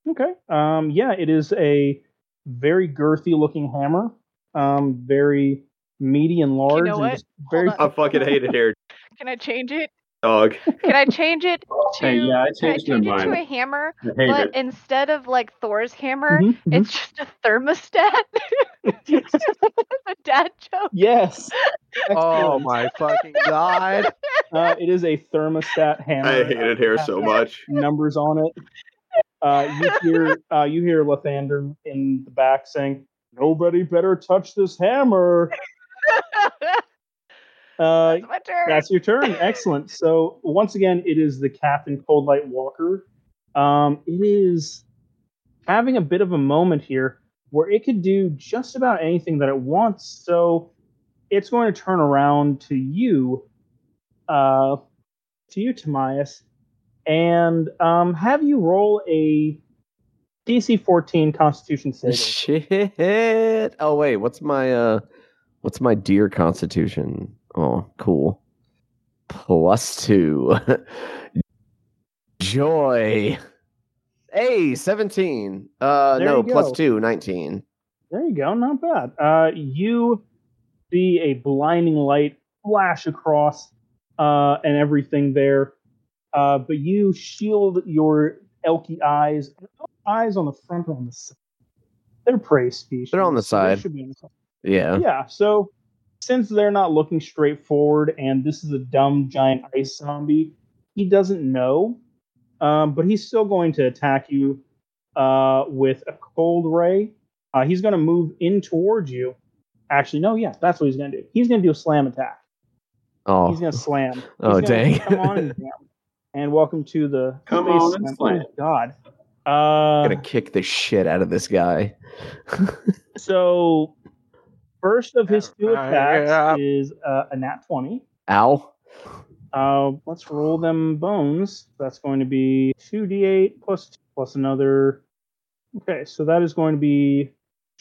Okay. Um, yeah, it is a very girthy looking hammer. Um, very meaty and large. know and just very I fucking hate it here, Can I change it? dog. Can I change it to? Hey, yeah, I can I changed my change it to a hammer, but it. instead of like Thor's hammer, Mhm, mhm. it's just a thermostat. a dad joke. Yes. Oh my fucking god! Uh, it is a thermostat hammer. I hate it here so much. Numbers on it. Uh, you hear uh, you hear Lathander in the back saying, "Nobody better touch this hammer." Uh, That's my turn. That's your turn. Excellent. So once again, it is the Captain Cold Light Walker. Um, it is having a bit of a moment here where it could do just about anything that it wants. So it's going to turn around to you, uh, to you, Tomias, and um, have you roll a DC 14 Constitution saving. Shit. Oh wait, what's my uh what's my deer constitution? Oh, cool. Plus two. Joy. Hey, 17. Uh There no, you two, 19. There you go, not bad. Uh, you see a blinding light flash across uh, and everything there, uh, but you shield your elky eyes. Eyes on the front or on the side? They're prey species. They're on the they side. on the side. Yeah. Yeah, so since they're not looking straight forward and this is a dumb giant ice zombie, he doesn't know. Um, but he's still going to attack you uh, with a cold ray. Uh, he's going to move in towards you. Actually, no, yeah, that's what he's going to do. He's going to do a slam attack. Oh. He's going to slam. Oh, He's gonna dang. Come on and welcome to the Come space on and slam. Oh, God. Uh, I'm gonna kick the shit out of this guy. so first of his two Uh, attacks yeah. is uh, a nat 20. Ow. Uh, let's roll them bones. That's going to be 2d8 plus plus another. Okay, so that is going to be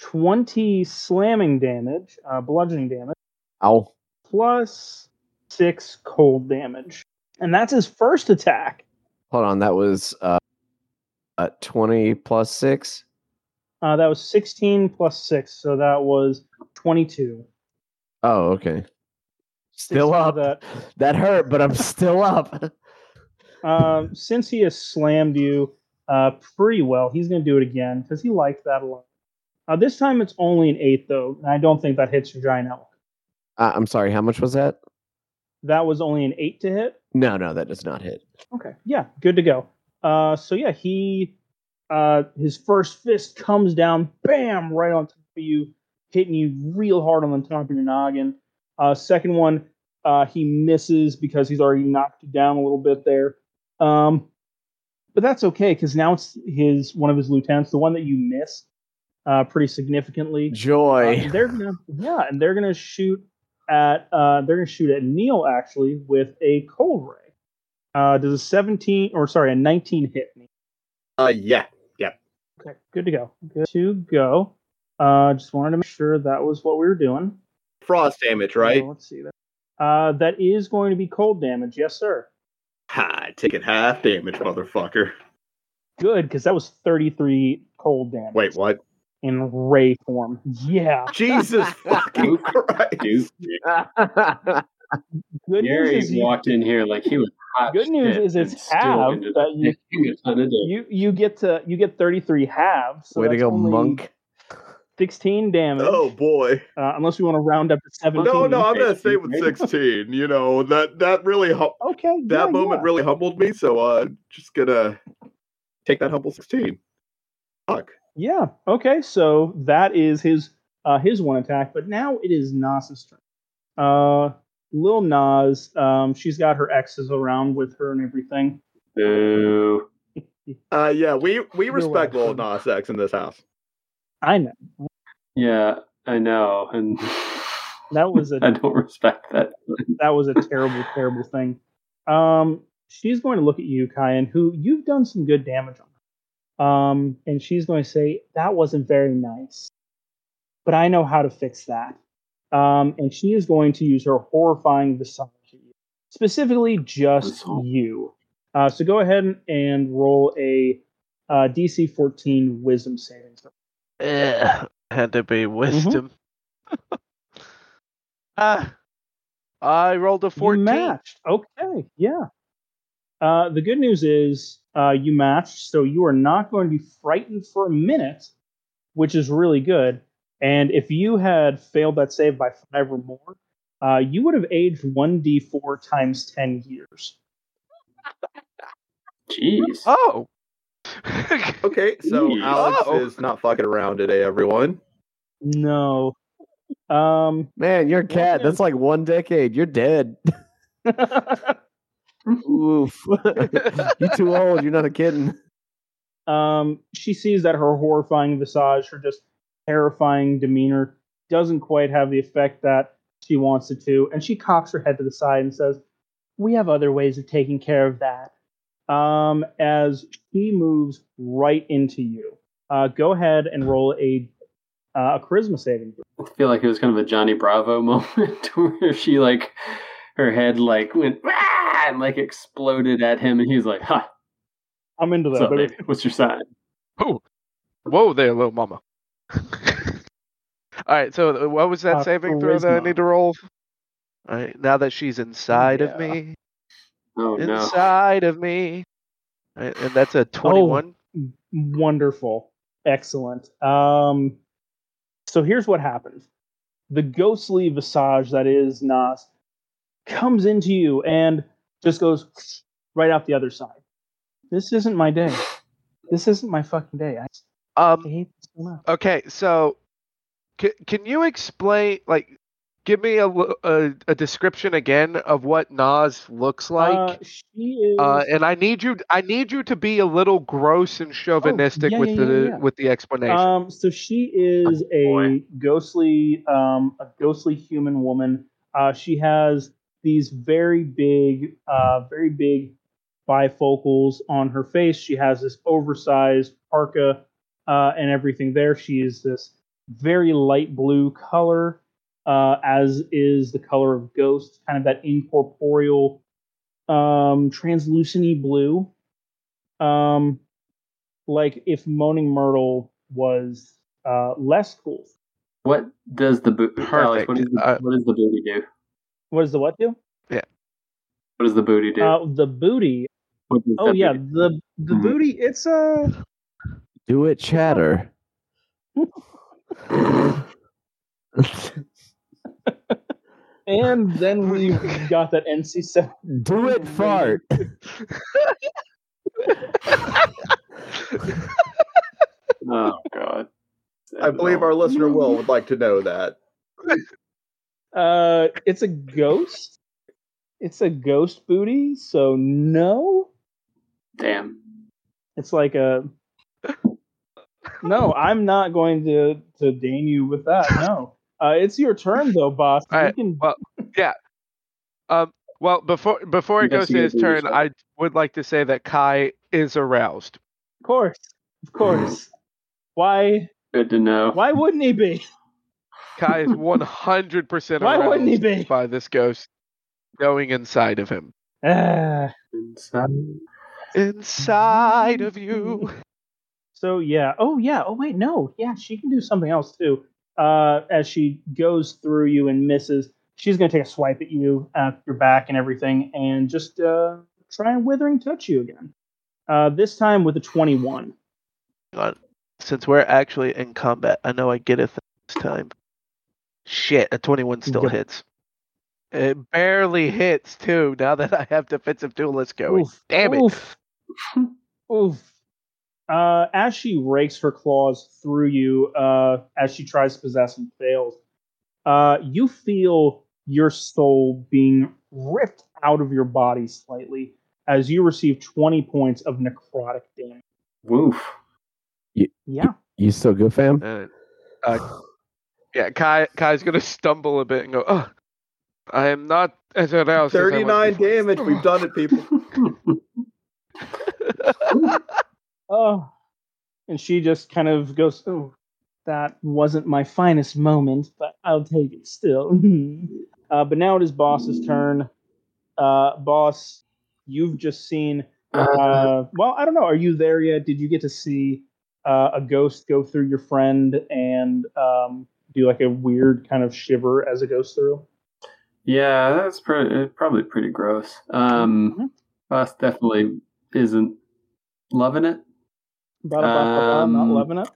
20 slamming damage, uh, bludgeoning damage, Ow. plus 6 cold damage. And that's his first attack. Hold on, that was uh, uh 20 plus 6. Uh, that was 16 plus 6, so that was 22. Oh, okay. Still 16 up. That. That hurt, but I'm still up. Um, since he has slammed you uh, pretty well, he's going to do it again because he liked that a lot. Uh, this time it's only an eight, though, and I don't think that hits your giant elk. Uh, I'm sorry, how much was that? That was only an eight to hit. No, no, that does not hit. Okay, yeah, good to go. Uh, so yeah, he uh, his first fist comes down, bam, right on top of you, hitting you real hard on the top of your noggin. Uh, second one, uh, he misses because he's already knocked you down a little bit there. Um, but that's okay because now it's his one of his lieutenants, the one that you missed, uh, pretty significantly. Uh, Joy. and they're gonna yeah, and they're gonna shoot at uh they're gonna shoot at Neil actually with a cold ray. Uh does a 17 or sorry, a 19 hit me. Uh, yeah. Yeah. Okay, good to go. Good to go. Uh just wanted to make sure that was what we were doing. Frost damage, right? Uh, let's see that. Uh that is going to be cold damage, yes, sir. Ha, take it half damage, motherfucker. Good, because that was 33 cold damage. Wait, what? In ray form. Yeah. Jesus fucking Christ. Dude, Good Gary news is you, walked in here like he was hot. Good news is it's still half that you- taking a ton of damage. you you get to you get 33 halves. So Way to go, monk. 16 damage. Oh boy. Uh, unless we want to round up to 17. No, no, I'm gonna stay with 16. You know that that really hum- Okay. that yeah, moment yeah. really humbled me. So uh, just gonna take that humble 16. Fuck. Yeah. Okay. So that is his uh, his one attack, but now it is Nas's turn. Uh, Lil Nas, um, she's got her exes around with her and everything. Boo. Uh, yeah, we we You're respect Lil welcome. Nas X in this house. I know Yeah, I know, and that was a I don't respect that. that was a terrible, terrible thing. Um, she's going to look at you, Kyan, who you've done some good damage on. Um, and she's going to say that wasn't very nice, but I know how to fix that. Um, and she is going to use her horrifying visage specifically just you. Uh, so go ahead and, and roll a uh, DC 14 Wisdom saving throw. Eh, had to be wisdom. ah, I rolled a You 14. matched. Okay, yeah. Uh, the good news is uh, you matched, so you are not going to be frightened for a minute, which is really good. And if you had failed that save by five or more, uh, you would have aged 1d4 times 10 years. Jeez. Oh. Okay, so Ooh. Alex Oh. is not fucking around today, everyone. No. Um, Man, you're a cat. That's like one decade. You're dead. Oof. you're too old. You're not a kitten. um, she sees that her horrifying visage, her just terrifying demeanor, doesn't quite have the effect that she wants it to, and she cocks her head to the side and says, "We have other ways of taking care of that." Um, as she moves right into you, uh, go ahead and roll a uh, a charisma saving. I feel like it was kind of a Johnny Bravo moment where she like her head like went "Ah!" And like exploded at him, and he was like, "Ha, I'm into what's that. up, But baby? What's your sign?" oh. Whoa there, little mama. All right, so what was that Uh, saving throw that I need to roll? All right, now that she's inside of me, Oh no. inside of me. All right, and that's a 21. Wonderful. Excellent. Um, so here's what happens the ghostly visage that is Nas comes into you and just goes right out the other side. This isn't my day. This isn't my fucking day. I, I Um, hate this so much. okay, so can, can you explain, like, give me a a description again of what Nas looks like? uh, she is. Uh, and I need you. I need you to be a little gross and chauvinistic yeah, with yeah, the yeah, yeah. with the explanation. Um, so she is a ghostly, um, a ghostly human woman. Uh, she has these very big, uh, very big bifocals on her face. She has this oversized parka uh, and everything there. She is this very light blue color, uh, as is the color of ghost, kind of that incorporeal, um, translucent blue. Um, like if Moaning Myrtle was uh, less cool. What does the booty? Alex, what, Perfect. the, Uh, what does the booty do? What does the what do? Yeah. What does the booty do? Uh, the booty. Oh yeah, booty- the the Mhm. booty. It's uh, Do it, chatter. and then we got that NC seven. Do it, fart. Oh god. I believe our listener Will would like to know that. Uh, it's a ghost. It's a ghost booty. So no, Damn. it's like a. No, I'm not going to to deign you with that. No, uh, it's your turn though, boss. All You right, can- well, Um. Well, before before it goes to his turn, yourself. I would like to say that Kai is aroused. of course, of course. Why? Good to know. Why wouldn't he be? Kai is one hundred percent Why wouldn't he aroused be? by this ghost going inside of him. Ah. Inside. Inside of you. So yeah. Oh yeah. Oh wait, no. Yeah, she can do something else too. Uh, as she goes through you and misses, she's gonna take a swipe at you, at your back and everything, and just uh, try and withering touch you again. Uh, this time with a twenty-one. God. since we're actually in combat, I know I get it this time. Shit, a 21 still Yep. hits. It barely hits too. Now that I have defensive duelist going, Oof. damn it! Oof. Oof. Uh, as she rakes her claws through you, uh, as she tries to possess and fails, uh, you feel your soul being ripped out of your body slightly as you receive 20 points of necrotic damage. Woof. Yeah. You still good, fam? Uh, uh, yeah, Kai Kai's gonna stumble a bit and go, "Oh, I am not as aroused." I was 39 before." damage. We've done it, people. Oh. And she just kind of goes, Oh, that wasn't my finest moment, but I'll take it still. uh, but now it is Boss's turn. Uh, boss, you've just seen. Uh, well, I don't know. Are you there yet? Did you get to see uh, a ghost go through your friend and um, do like a weird kind of shiver as it goes through? Yeah, that's pretty, probably pretty gross. Um, Mhm. Boss definitely isn't loving it. Ba- ba- Um, not loving it.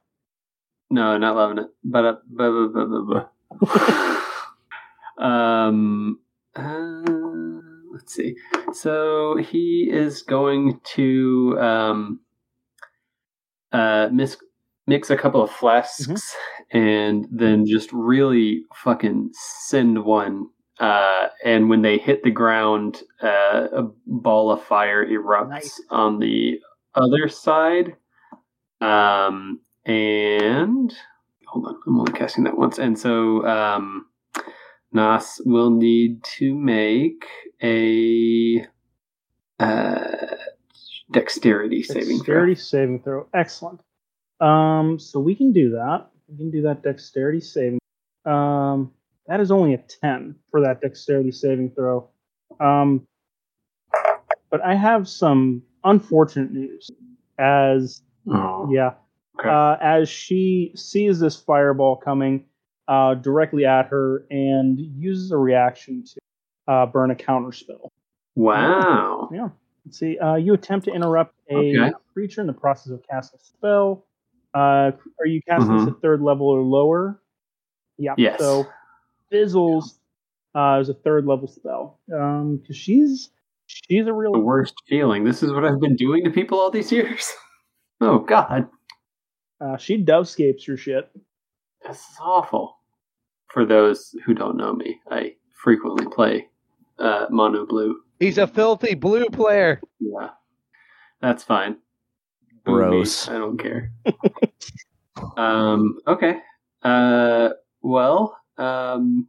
No, not loving it. But uh, blah, blah, blah, blah, blah. um, uh, let's see. So he is going to um, uh, mix mix a couple of flasks and then just really fucking send one. Uh, and when they hit the ground, uh, a ball of fire erupts Nice. on the other side. Um, and hold on, I'm only casting that once. And so um, Nas will need to make a uh, dexterity saving throw. Dexterity saving throw. Excellent. Um, so we can do that. We can do that dexterity saving. Um, that is only a ten for that dexterity saving throw. Um, but I have some unfortunate news. As Oh, yeah, okay. uh, as she sees this fireball coming uh, directly at her and uses a reaction to uh, burn a counter spell. wow. Yeah. Let's see. Uh, you attempt to interrupt a Okay. creature in the process of casting a spell. Uh, are you casting this Mhm. at third level or lower? Yeah. Yes. So fizzles uh, is a third level spell. Um, because she's she's a The real worst feeling. This is what I've been doing to people all these years. Oh God, uh, she dovescapes your shit. this is awful. For those who don't know me, I frequently play uh, mono blue. He's a filthy blue player. Yeah, that's fine. Boo me. Gross. I don't care. um. Okay. Uh. Well. Um.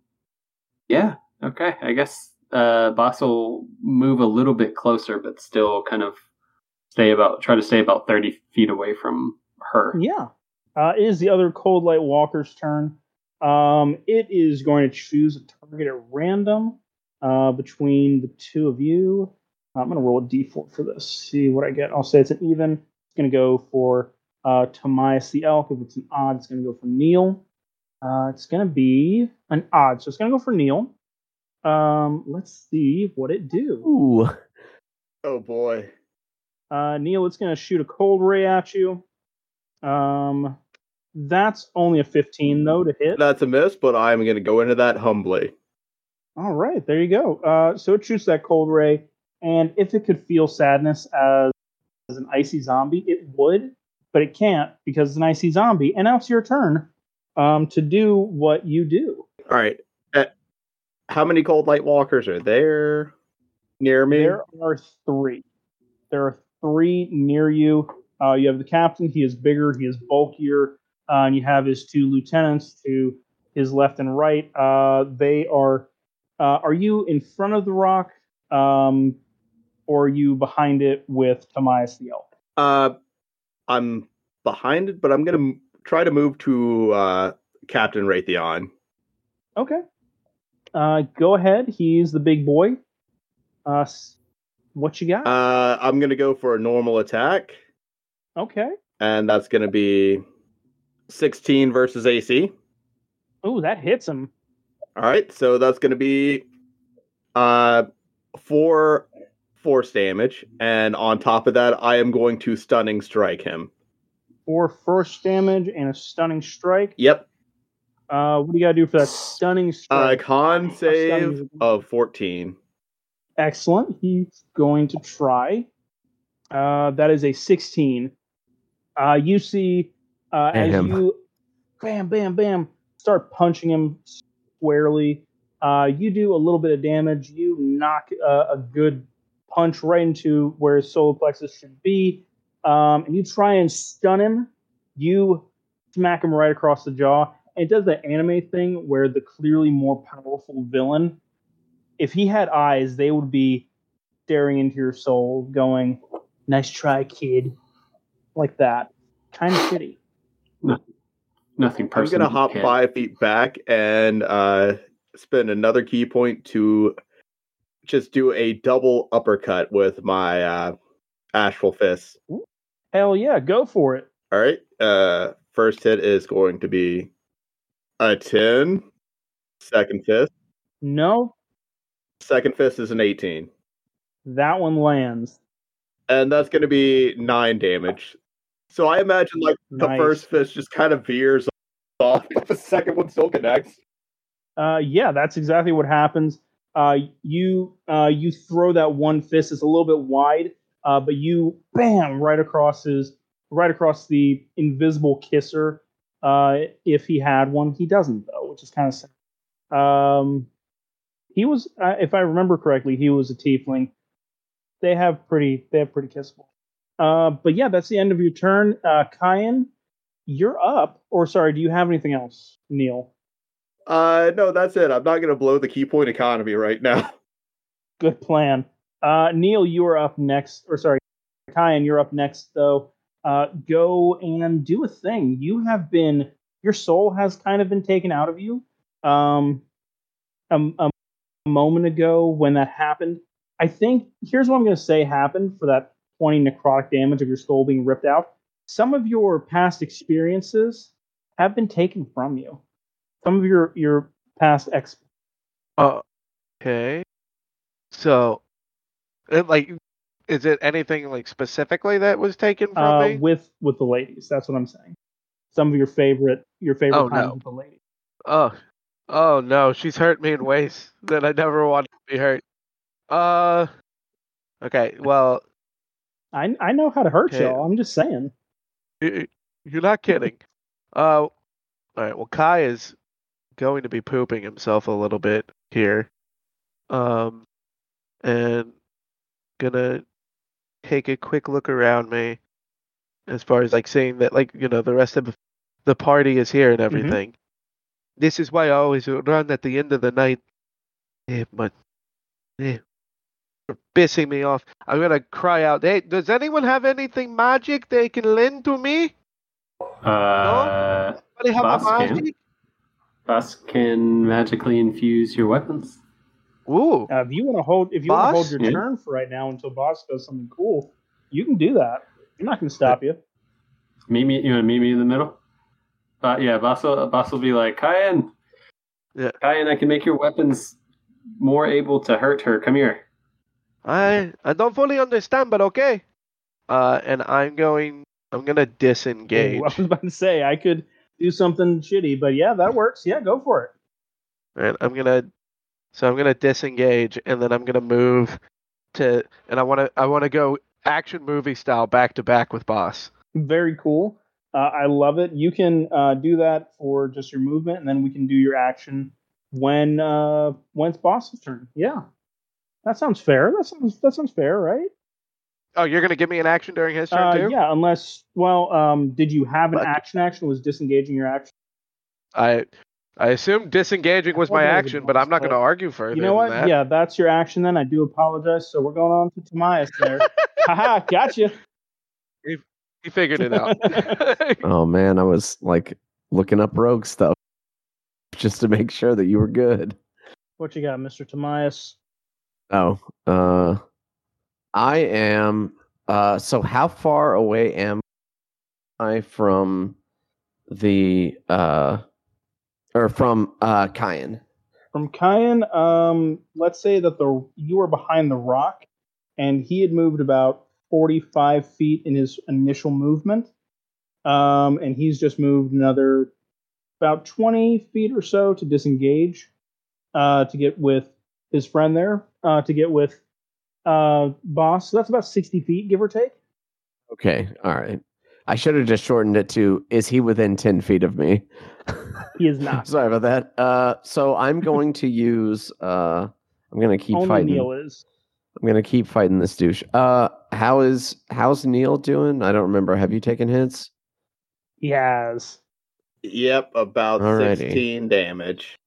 Yeah. Okay. I guess uh, Boss will move a little bit closer, but still kind of stay about try to stay about thirty feet away from her. Yeah. Uh, it is the other cold light walker's turn. Um, it is going to choose a target at random uh, between the two of you. I'm going to roll a d4 for this. See what I get. I'll say it's an even. It's going to go for uh, Tomias the elk. If it's an odd, it's going to go for Neil. Uh, it's going to be an odd, so it's going to go for Neil. Um, let's see what it do. Ooh. Oh boy. Uh, Neil, it's going to shoot a cold ray at you. Um, that's only a 15 though to hit. That's a miss, but I'm going to go into that humbly. All right, there you go. Uh, so it shoots that cold ray, and if it could feel sadness as, as an icy zombie, it would, but it can't because it's an icy zombie. And now it's your turn um, to do what you do. All right. Uh, how many cold light walkers are there near me? There are three. There are three near you. Uh, you have the captain. He is bigger. He is bulkier. Uh, and you have his two lieutenants to his left and right. Uh, they are. Uh, are you in front of the rock, um, or are you behind it with Tomias the elk? Uh, I'm behind it, but I'm going to try to move to uh, Captain Raytheon. Okay. Uh, go ahead. He's the big boy. Uh, what you got? Uh, I'm going to go for a normal attack, okay. and that's going to be 16 versus AC. Oh, that hits him. All right, so that's going to be uh four force damage, and on top of that, I am going to stunning strike him. for first damage and a stunning strike. Yep. Uh, what do you gotta do for that stunning Uh, strike? con save stunning- of 14. Excellent. He's going to try. Uh, that is a 16. Uh, you see, uh, as Damn. you bam, bam, bam, start punching him squarely. Uh, you do a little bit of damage. You knock uh, a good punch right into where his solar plexus should be, um, and you try and stun him. You smack him right across the jaw. And it does the anime thing where the clearly more powerful villain if he had eyes, they would be staring into your soul, going, "Nice try, kid," like that. Kind of shitty. Nothing nothing personal. I'm gonna hop five feet back and uh, spend another ki point to just do a double uppercut with my uh, astral fist. Hell yeah, go for it. All right. Uh, first hit is going to be a 10. Second fist. No, Second fist is an 18. that one lands. And that's going to be nine damage. So I imagine like the Nice. first fist just kind of veers off, but the second one still connects. Uh, yeah, that's exactly what happens. Uh, you uh, you throw that one fist. It's a little bit wide, uh, but you bam right across his right across the invisible kisser. Uh, if he had one, he doesn't though, which is kind of sad. Um, he was, uh, if I remember correctly, he was a tiefling. They have pretty they have pretty kissable. Uh, but yeah, that's the end of your turn. Uh, Kyan, you're up. Or sorry, do you have anything else, Neil? Uh, no, that's it. I'm not going to blow the ki point economy right now. Good plan. Uh, Neil, you are up next. Or sorry, Kyan, you're up next, though. Uh, go and do a thing. You have been, your soul has kind of been taken out of you. Um, a, a moment ago when that happened, I think, here's what I'm going to say happened for that 20 necrotic damage of your soul being ripped out. Some of your past experiences have been taken from you. Some of your, your past ex Uh, okay. So, it, like, is it anything like specifically that was taken from uh, me? with with the ladies. That's what I'm saying. Some of your favorite your favorite Oh, times no. with the ladies. Oh, oh no, she's hurt me in ways that I never wanted to be hurt. Uh, okay. Well, I I know how to hurt Okay. y'all. I'm just saying. you're not kidding. Uh, all right. Well, Kai is going to be pooping himself a little bit here. Um, and gonna take a quick look around me as far as like seeing that like you know the rest of the party is here and everything. This is why I always run at the end of the night. Eh, but eh, for pissing me off. I'm gonna cry out. Hey, does anyone have anything magic they can lend to me? Uh, Anybody have Boss a can. magic? Bus can magically infuse your weapons. Ooh, Uh, if you want to hold if you want to hold your Yeah. turn for right now until boss does something cool, you can do that. I'm not going to stop you. Meet me. You want to meet me in the middle? Uh, yeah, boss will, boss will be like, Kyan. Yeah. Kyan, I can make your weapons more able to hurt her. Come here. I I don't fully understand, but okay. Uh, and I'm going. I'm gonna disengage. Ooh, I was about to say I could do something shitty, but yeah, that works. Yeah, go for it. And I'm gonna. So I'm gonna disengage, and then I'm gonna move to. And I wanna. I wanna go action movie style back to back with boss. Very cool. Uh, I love it. You can uh, do that for just your movement, and then we can do your action when uh, when it's boss's turn. Yeah, that sounds fair. That sounds that sounds fair, right? Oh, you're gonna give me an action during his turn Uh, too? yeah, unless well, um, did you have an But- action? Action was disengaging your action. I. I assume disengaging was my Well, there's action, but I'm not gonna but- argue further. You know what? That. Yeah, that's your action. Then I do apologize. So we're going on to Tomias there. Haha, gotcha. He figured it out. Oh man, I was like looking up rogue stuff just to make sure that you were good. What you got, Mister Tomias? Oh, uh, I am. Uh, so how far away am I from the uh, or from uh, Kyan? From Kyan, um, let's say that the you were behind the rock, and he had moved about forty-five feet in his initial movement. um, and he's just moved another about 20 feet or so to disengage uh, to get with his friend there, uh, to get with uh, Boss. So that's about 60 feet, give or take. Okay, all right. I should have just shortened it to is he within 10 feet of me? He is not. Sorry about that. Uh, so I'm going to use. Uh, I'm going to keep Only fighting. Neil is. I'm going to keep fighting this douche. Uh, how is how's Neil doing? I don't remember. Have you taken hits? He has. Yep, about Alrighty. 16 damage.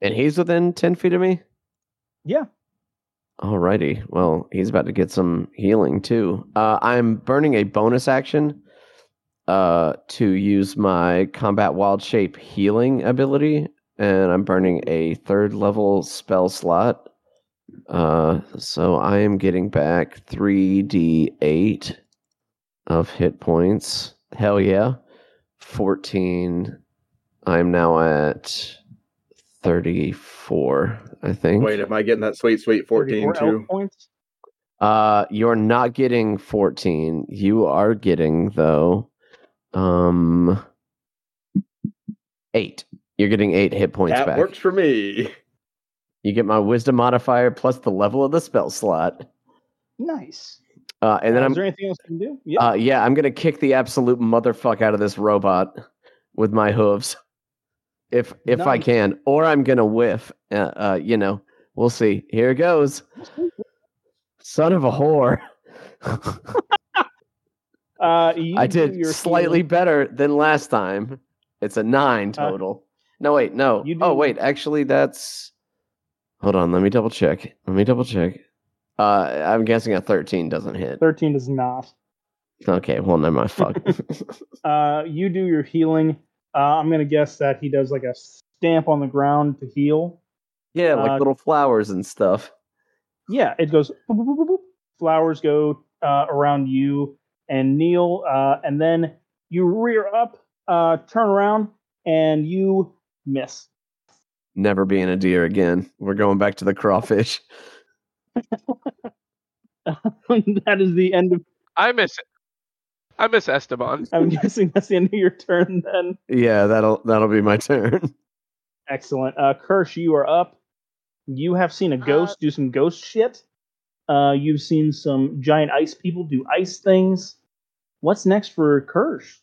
And he's within 10 feet of me? Yeah. Alrighty. Well, he's about to get some healing too. Uh, I'm burning a bonus action uh, to use my combat wild shape healing ability, and I'm burning a third level spell slot. Uh, so I am getting back 3d8 of hit points. Hell yeah. 14. I'm now at 34, I think. Wait, am I getting that sweet, sweet 14 34 too? points. Uh, you're not getting 14. You are getting though, um, eight. You're getting eight hit points That back. works for me. You get my wisdom modifier plus the level of the spell slot. Nice. Uh, and then Uh, I'm, is there anything else you can do? Yeah. uh, yeah, I'm gonna kick the absolute motherfuck out of this robot with my hooves, if if I can, or I'm gonna whiff. Uh, uh, you know, we'll see. Here it goes. Son of a whore. Uh, you I did slightly better than last time. It's a nine Uh, total. no, wait, no. Oh, wait, actually, that's. Hold on, let me double check. Let me double check. Uh, I'm guessing a 13 doesn't hit. 13 does not. Okay, well, never mind. Fuck. Uh, you do your healing. Uh, I'm going to guess that he does like a stamp on the ground to heal. yeah, like Uh, little flowers and stuff. Yeah, it goes. boop, boop, boop, boop, boop. Flowers go uh, around you and Neil, uh, and then you rear up, uh, turn around, and you miss. Never being a deer again. We're going back to the crawfish. that is the end of. I miss it. I miss Esteban. I'm guessing that's the end of your turn. Then Yeah, that'll that'll be my turn. excellent. Uh, Kirsch, you are up. You have seen a ghost do some ghost shit. Uh, you've seen some giant ice people do ice things. What's next for Kirsch?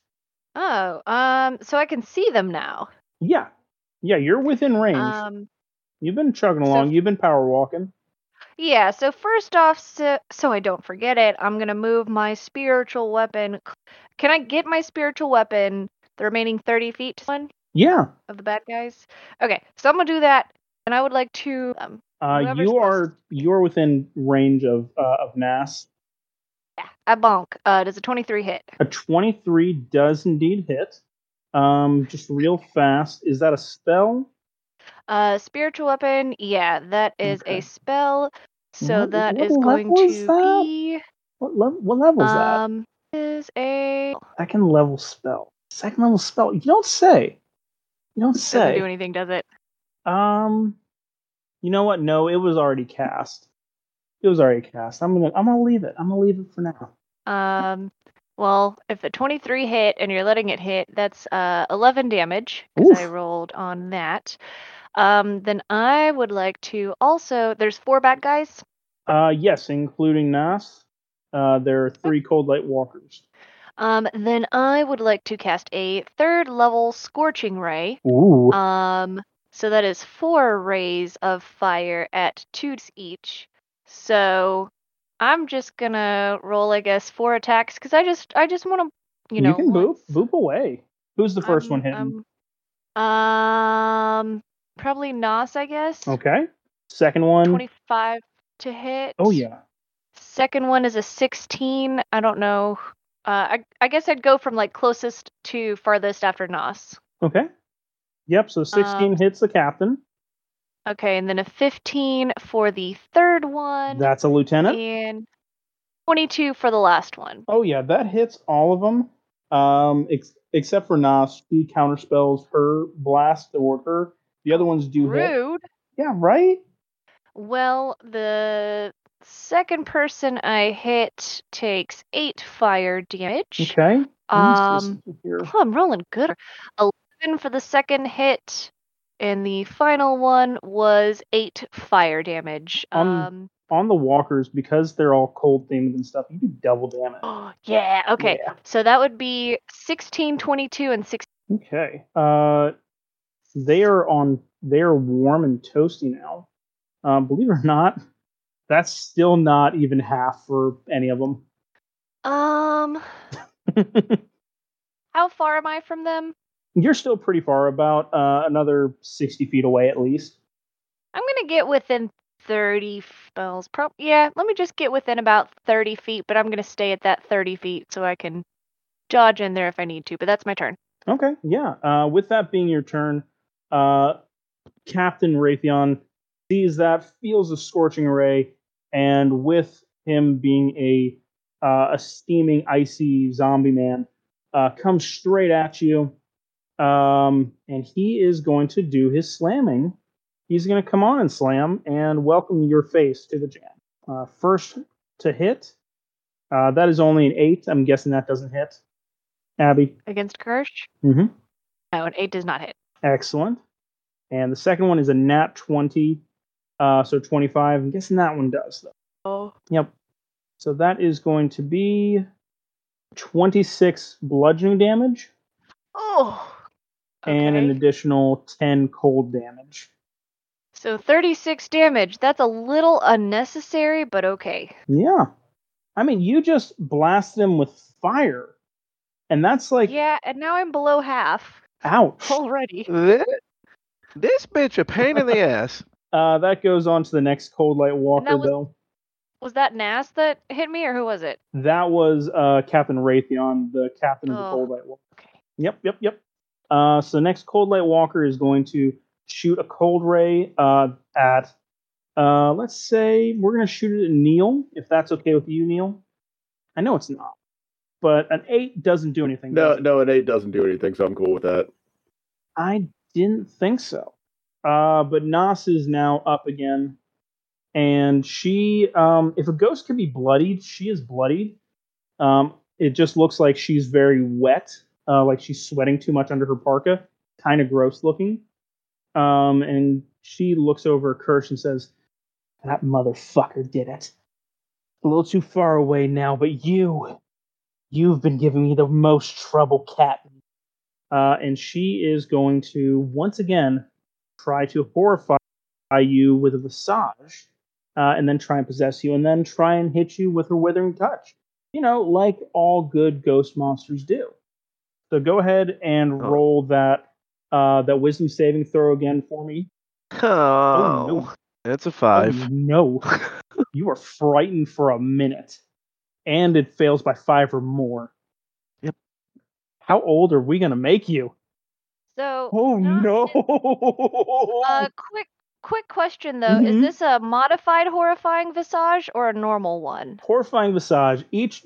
Oh, um, so I can see them now. Yeah, yeah, you're within range. Um, You've been chugging so- along. You've been power walking. Yeah. So first off, so, so I don't forget it, I'm gonna move my spiritual weapon. Can I get my spiritual weapon the remaining thirty feet to one Yeah. of the bad guys? Okay, so I'm gonna do that, and I would like to. Um, Uh, you are you're within range of uh, of Nas. yeah, I bonk. Uh, does a 23 hit? A twenty three does indeed hit. Um, just real fast. Is that a spell? Uh, spiritual weapon. Yeah, that is Okay. a spell. So What- that what is going to that? be. What level? What level is that? Um, is a Second level spell. Second level spell. You don't say. You don't doesn't say. do anything, does it? Um, you know what? No, it was already cast. It was already cast. I'm gonna I'm gonna leave it. I'm gonna leave it for now. Um, well, if the 23 hit and you're letting it hit, that's uh 11 damage because I rolled on that. Um, then I would like to also. There's four bad guys. Uh, yes, including Nas. Uh, there are three cold light walkers. Um, then I would like to cast a third level scorching ray. Ooh. Um, so that is four rays of fire at two each. So I'm just gonna roll, I guess, four attacks because I just, I just want to, you know, You can boop boop away. Who's the 1st one I'm- hitting? I'm- um, probably Nos, I guess. okay. Second one. Twenty-five to hit. Oh yeah. Second one is a sixteen. I don't know. Uh, I I guess I'd go from like closest to farthest after Nos. Okay. Yep. So 16 Um, hits the captain. Okay, and then a fifteen for the third one. That's a lieutenant. and 22 for the last one. Oh yeah, that hits all of them. Um, ex- except for Nas, she counterspells her blast toward her. The other ones do hit. Rude. Yeah, right. Well, the second person I hit takes 8 fire damage. Okay. Um, oh, I'm rolling good. Eleven for the second hit, and the final one was eight fire damage. Um, Um, on the walkers because they're all cold themed and stuff. You do double damage. Oh, yeah. Okay. Yeah. So that would be 16, 22, and 16. Okay. Uh, they are on. They are warm and toasty now. Um, believe it or not, that's still not even half for any of them. Um, how far am I from them? You're still pretty far, about uh, another sixty feet away at least. I'm gonna get within 30 spells. Pro- yeah, let me just get within about 30 feet, but I'm gonna stay at that 30 feet so I can dodge in there if I need to. But that's my turn. Okay, yeah. Uh, with that being your turn, uh, Captain Raytheon sees that, feels a scorching ray, and with him being a uh, a steaming, icy zombie man, uh, comes straight at you, um, and he is going to do his slamming. He's going to come on and slam and welcome your face to the jam. Uh, first to hit, uh, that is only an eight. I'm guessing that doesn't hit. Abby. Against Kirsch? Mm-hmm. No, an 8 does not hit. Excellent. And the second one is a nat 20, uh, so 25. I'm guessing that one does, though. Oh. Yep. So that is going to be 26 bludgeoning damage Oh. And an additional 10 cold damage. So 36 damage. That's a little unnecessary, but okay. Yeah. I mean, you just blast them with fire. And that's like, yeah, and now I'm below half ouch. already. This, this bitch a pain in the ass. Uh, that goes on to the next cold light walker, was- though. Was that Nas that hit me, or who was it? That was uh, Captain Raytheon, the captain of the Oh. cold light walker. Okay. Yep, yep, yep. Uh, so next cold light walker is going to shoot a cold ray uh, at. Uh, let's say we're going to shoot it at Neil, if that's okay with you, Neil. I know it's not, but an eight doesn't do anything. No, does no, an eight doesn't do anything, so I'm cool with that. I didn't think so. Uh, but Nas is now up again, and she, um, if a ghost can be bloodied, she is bloodied. Um, it just looks like she's very wet, uh, like she's sweating too much under her parka, kind of gross looking. Um, and she looks over Kirsch and says, "That motherfucker did it. A little too far away now, but you, you've been giving me the most trouble, cat." uh, and she is going to once again try to horrify you with a visage, uh, and then try and possess you, and then try and hit you with her withering touch. You know, like all good ghost monsters do. So go ahead and Oh. roll that uh, that wisdom saving throw again for me. Oh, no. it's a five. Oh, no, you are frightened for a minute, and it fails by five or more. Yep. How old are we gonna make you? So. Oh no! is- Uh, quick, quick question though: Is Mhm. this a modified horrifying visage or a normal one? Horrifying visage. Each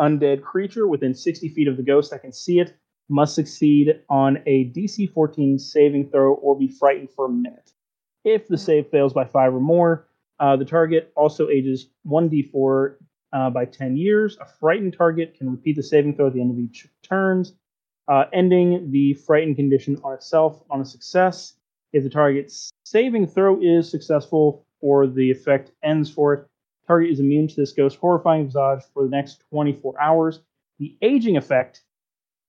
non-undead creature within 60 feet of the ghost that can see it must succeed on a DC 14 saving throw or be frightened for a minute. If the save fails by five or more, uh, the target also ages 1d4 uh, by 10 years. A frightened target can repeat the saving throw at the end of each turns, uh, ending the frightened condition on itself on a success. If the target's saving throw is successful or the effect ends for it, target is immune to this ghost horrifying visage for the next 24 hours. The aging effect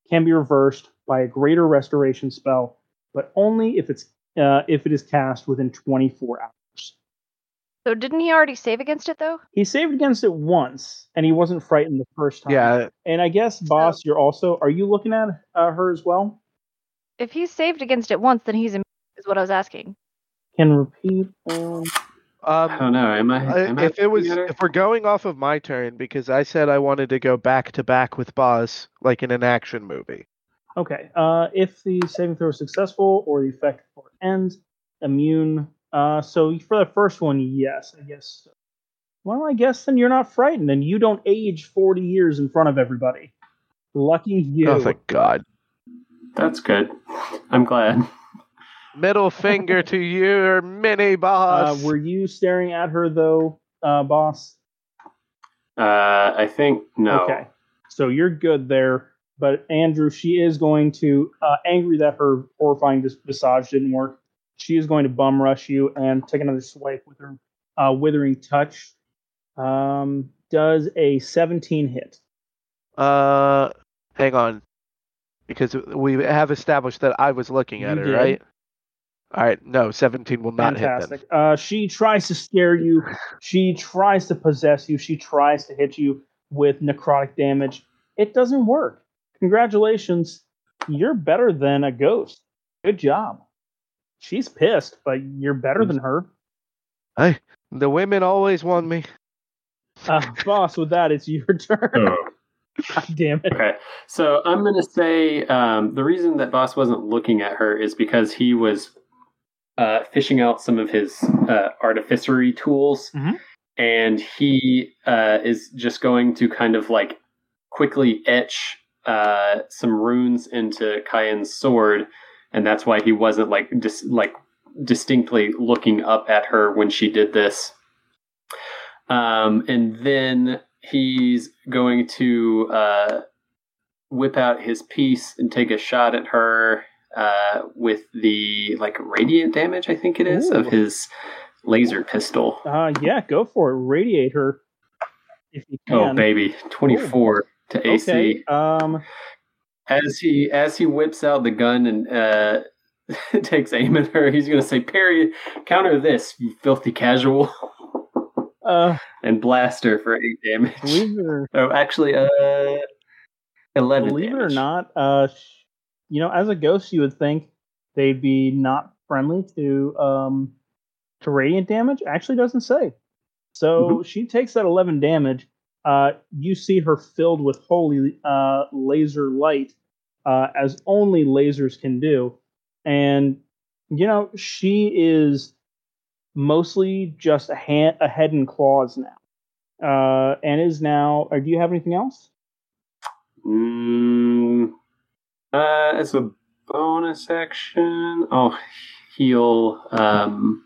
can be reversed by a greater restoration spell, but only if it's uh, if it is cast within 24 hours. So didn't he already save against it though? He saved against it once, and he wasn't frightened the first time. Yeah, And I guess, boss, you're also are you looking at uh, her as well? If he saved against it once, then he's immune. Is what I was asking. Can repeat. Um, I um, don't know. Am I? I- Am I if it was, looking if we're going off of my turn, because I said I wanted to go back to back with Boz, like in an action movie. Okay. Uh, if the saving throw is successful or the effect before it ends, immune. Uh, so for the first one, yes, I guess. Well, I guess then you're not frightened, and you don't age 40 years in front of everybody. Lucky you. Oh, thank God! That's good. I'm glad. Middle finger to your mini uh, boss. were you staring at her though, uh, boss? Uh, I think no. Okay. So you're good there. but Andrew, she is going to, uh, angry that her horrifying vis- visage didn't work, she is going to bum rush you and take another swipe with her uh, withering touch. Um, does a 17 hit? Uh, hang on, because we have established that I was looking at You it, did. right? All right, no, seventeen will not hit Fantastic. Uh, she tries to scare you. She tries to possess you. She tries to hit you with necrotic damage. It doesn't work. Congratulations. You're better than a ghost. Good job. She's pissed, but you're better than her. Hey, The women always want me. Uh, boss, with that, it's your turn. Oh. God damn it. Okay, so I'm gonna say um, the reason that Boss wasn't looking at her is because he was uh, fishing out some of his uh, artificery tools, Mhm. and he uh, is just going to kind of like quickly etch uh, some runes into Kyan's sword, and that's why he wasn't like dis- like distinctly looking up at her when she did this. Um, and then he's going to uh, whip out his piece and take a shot at her uh, with the like radiant damage, I think it is, of his laser pistol. Uh, yeah, go for it. Radiate her. If you can. Oh baby, twenty four to AC. Okay. Um, As he as he whips out the gun and uh, takes aim at her, he's going to say, "Parry, counter this, you filthy casual," uh, and blast her for eight damage. believe it or Oh, actually, uh, eleven. believe it or not, uh, you know, as a ghost, you would think they'd be not friendly to um to radiant damage. Actually, doesn't say. So Mm-hmm. she takes that eleven damage. Uh, you see her filled with holy uh laser light, uh, as only lasers can do, and you know she is mostly just a hand, a head and claws now, uh, and is now. Or do you have anything else? Mm, uh, as a bonus action, I'll heal. Um,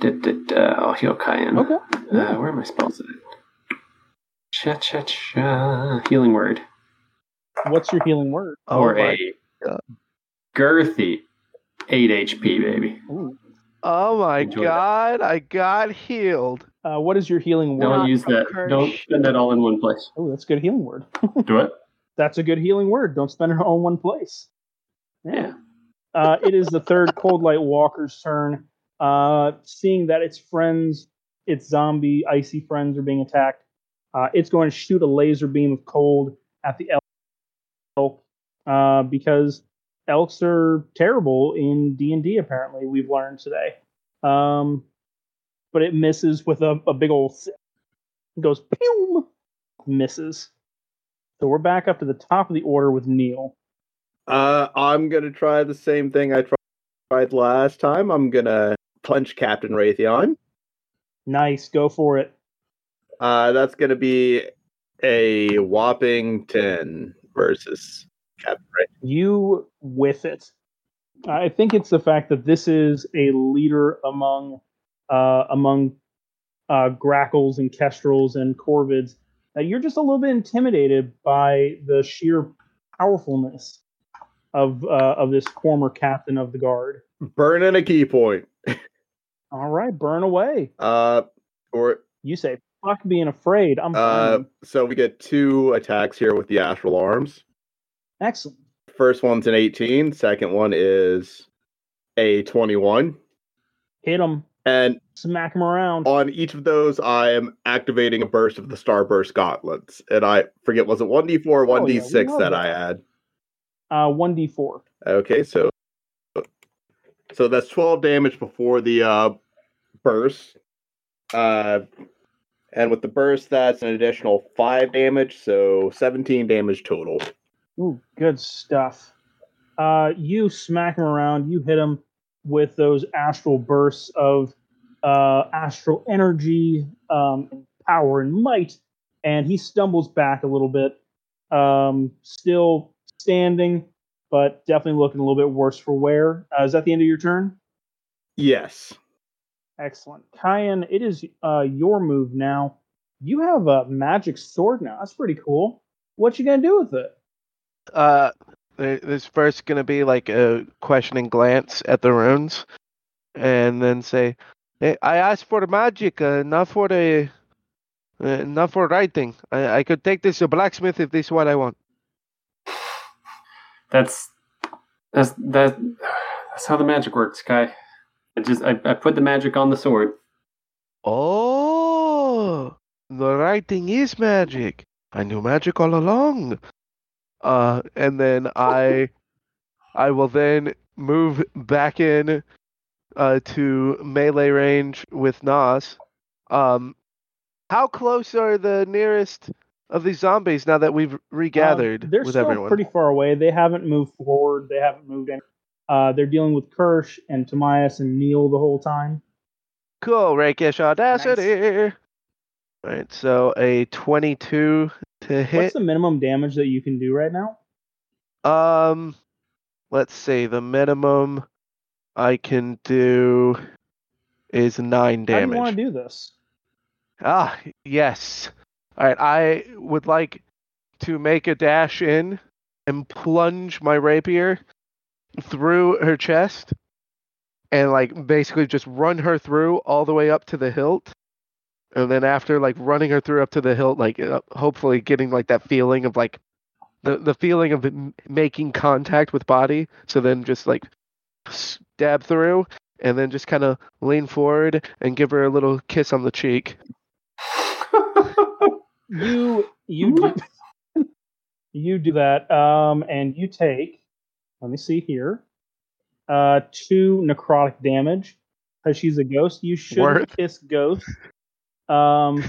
da, da, da, I'll heal Kyan. Okay. Uh, where are my spells at? Cha cha cha. Healing word. What's your healing word? Oh or my a God. girthy 8 HP, baby. Ooh. Oh my Enjoy it. god, I got healed. Uh, what is your healing word? Don't use that. Kirsch. Don't spend that all in one place. Oh, that's a good healing word. Do it. That's a good healing word. Don't spend it all in one place. Yeah. Uh, it is the third Cold Light Walker's turn. Uh, seeing that its friends, its zombie icy friends, are being attacked, uh, it's going to shoot a laser beam of cold at the elk uh, because elks are terrible in D and D. Apparently, we've learned today. Um, but it misses with a, a big old. It goes pew, misses. So we're back up to the top of the order with Neil. Uh, I'm gonna try the same thing I tried last time. I'm gonna punch Captain Raytheon. Nice, go for it. Uh, that's gonna be a whopping ten versus Captain Ray. You with it. I think it's the fact that this is a leader among uh, among uh, grackles and kestrels and corvids that you're just a little bit intimidated by the sheer powerfulness of uh, of this former captain of the guard. Burning a ki point. All right, burn away. Uh, or You say, "Fuck being afraid." I'm uh, burning." so we get two attacks here with the astral arms. excellent. First one's an 18. Second one is a 21. Hit him, And smack him around. on each of those, I am activating a burst of the Starburst Gauntlets. And I forget, was it 1d4 or Oh, we 1d6 love that, that. I had? Uh, one d four. Okay, so so that's 12 damage before the uh, burst. Uh, and with the burst, that's an additional 5 damage, so 17 damage total. Ooh, good stuff. Uh, you smack him around. You hit him with those astral bursts of uh, astral energy, um, power, and might, and he stumbles back a little bit. Um, still standing, but definitely looking a little bit worse for wear. Uh, is that the end of your turn? Yes. Excellent. Kyan, it is uh, your move now. You have a magic sword now. That's pretty cool. What you gonna do with it? Uh, there- there's first gonna be like a questioning glance at the runes, and then say, "Hey, I asked for the magic, uh, not for the, uh, not for writing. I, I could take this to a blacksmith if this is what I want." That's that's that. That's how the magic works, Kai. I just I, I put the magic on the sword. Oh, the writing is magic. I knew magic all along. Uh, and then I, I will then move back in, uh, to melee range with Nas. Um, how close are the nearest of these zombies now that we've regathered Uh, they're with still everyone? pretty far away. They haven't moved forward. They haven't moved any. Uh, they're dealing with Kirsch and Tomias and Neil the whole time. Cool, rakish audacity. All right, so a twenty-two to hit. What's the minimum damage that you can do right now? Um, let's see. The minimum I can do is nine How do you want to do this? Ah, yes. All right. I would like to make a dash in and plunge my rapier through her chest, and like basically just run her through all the way up to the hilt. And then after like running her through up to the hilt, like uh, hopefully getting like that feeling of like the the feeling of making contact with body. So then just like stab through, and then just kind of lean forward and give her a little kiss on the cheek. You you do, you do that, um, and you take. Let me see here. Uh, two necrotic damage because she's a ghost. You should Worth. kiss ghost. Um,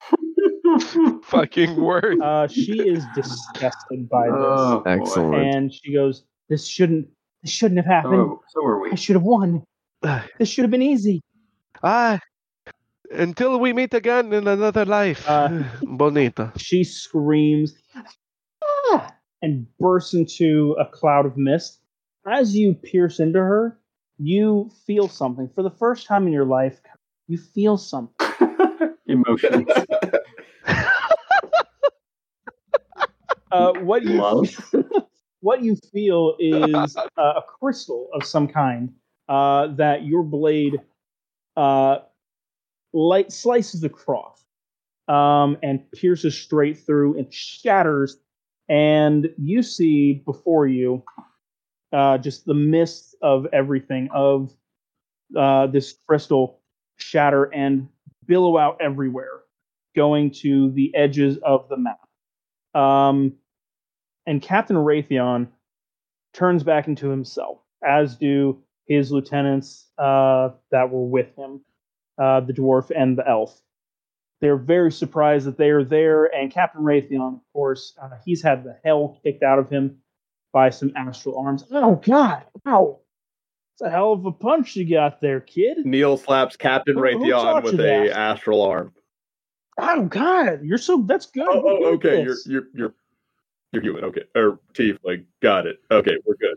Fucking word. uh, she is disgusted by this, Oh. Excellent. and she goes, "This shouldn't. This shouldn't have happened. Oh, so are we. I should have won. This should have been easy." Ah, until we meet again in another life. Uh, Bonita. She screams "Ah!" and bursts into a cloud of mist. As you pierce into her, you feel something. For the first time in your life, you feel something. Emotions. Uh, what you Love. what you feel is uh, a crystal of some kind uh, that your blade uh, light slices across um, and pierces straight through and shatters. And you see before you uh, just the mist of everything of uh, this crystal shatter and billow out everywhere, going to the edges of the map. Um, and Captain Raytheon turns back into himself, as do his lieutenants uh, that were with him, uh, the dwarf and the elf. They're very surprised that they are there, and Captain Raytheon, of course, uh, he's had the hell kicked out of him by some astral arms. Oh God! Ow! It's a hell of a punch you got there, kid. Neil slaps Captain Raytheon with a that? astral arm. Oh God! You're so that's good. Oh, oh okay. You're you're you're you're human. Okay, or tiefling. Got it. Okay, we're good.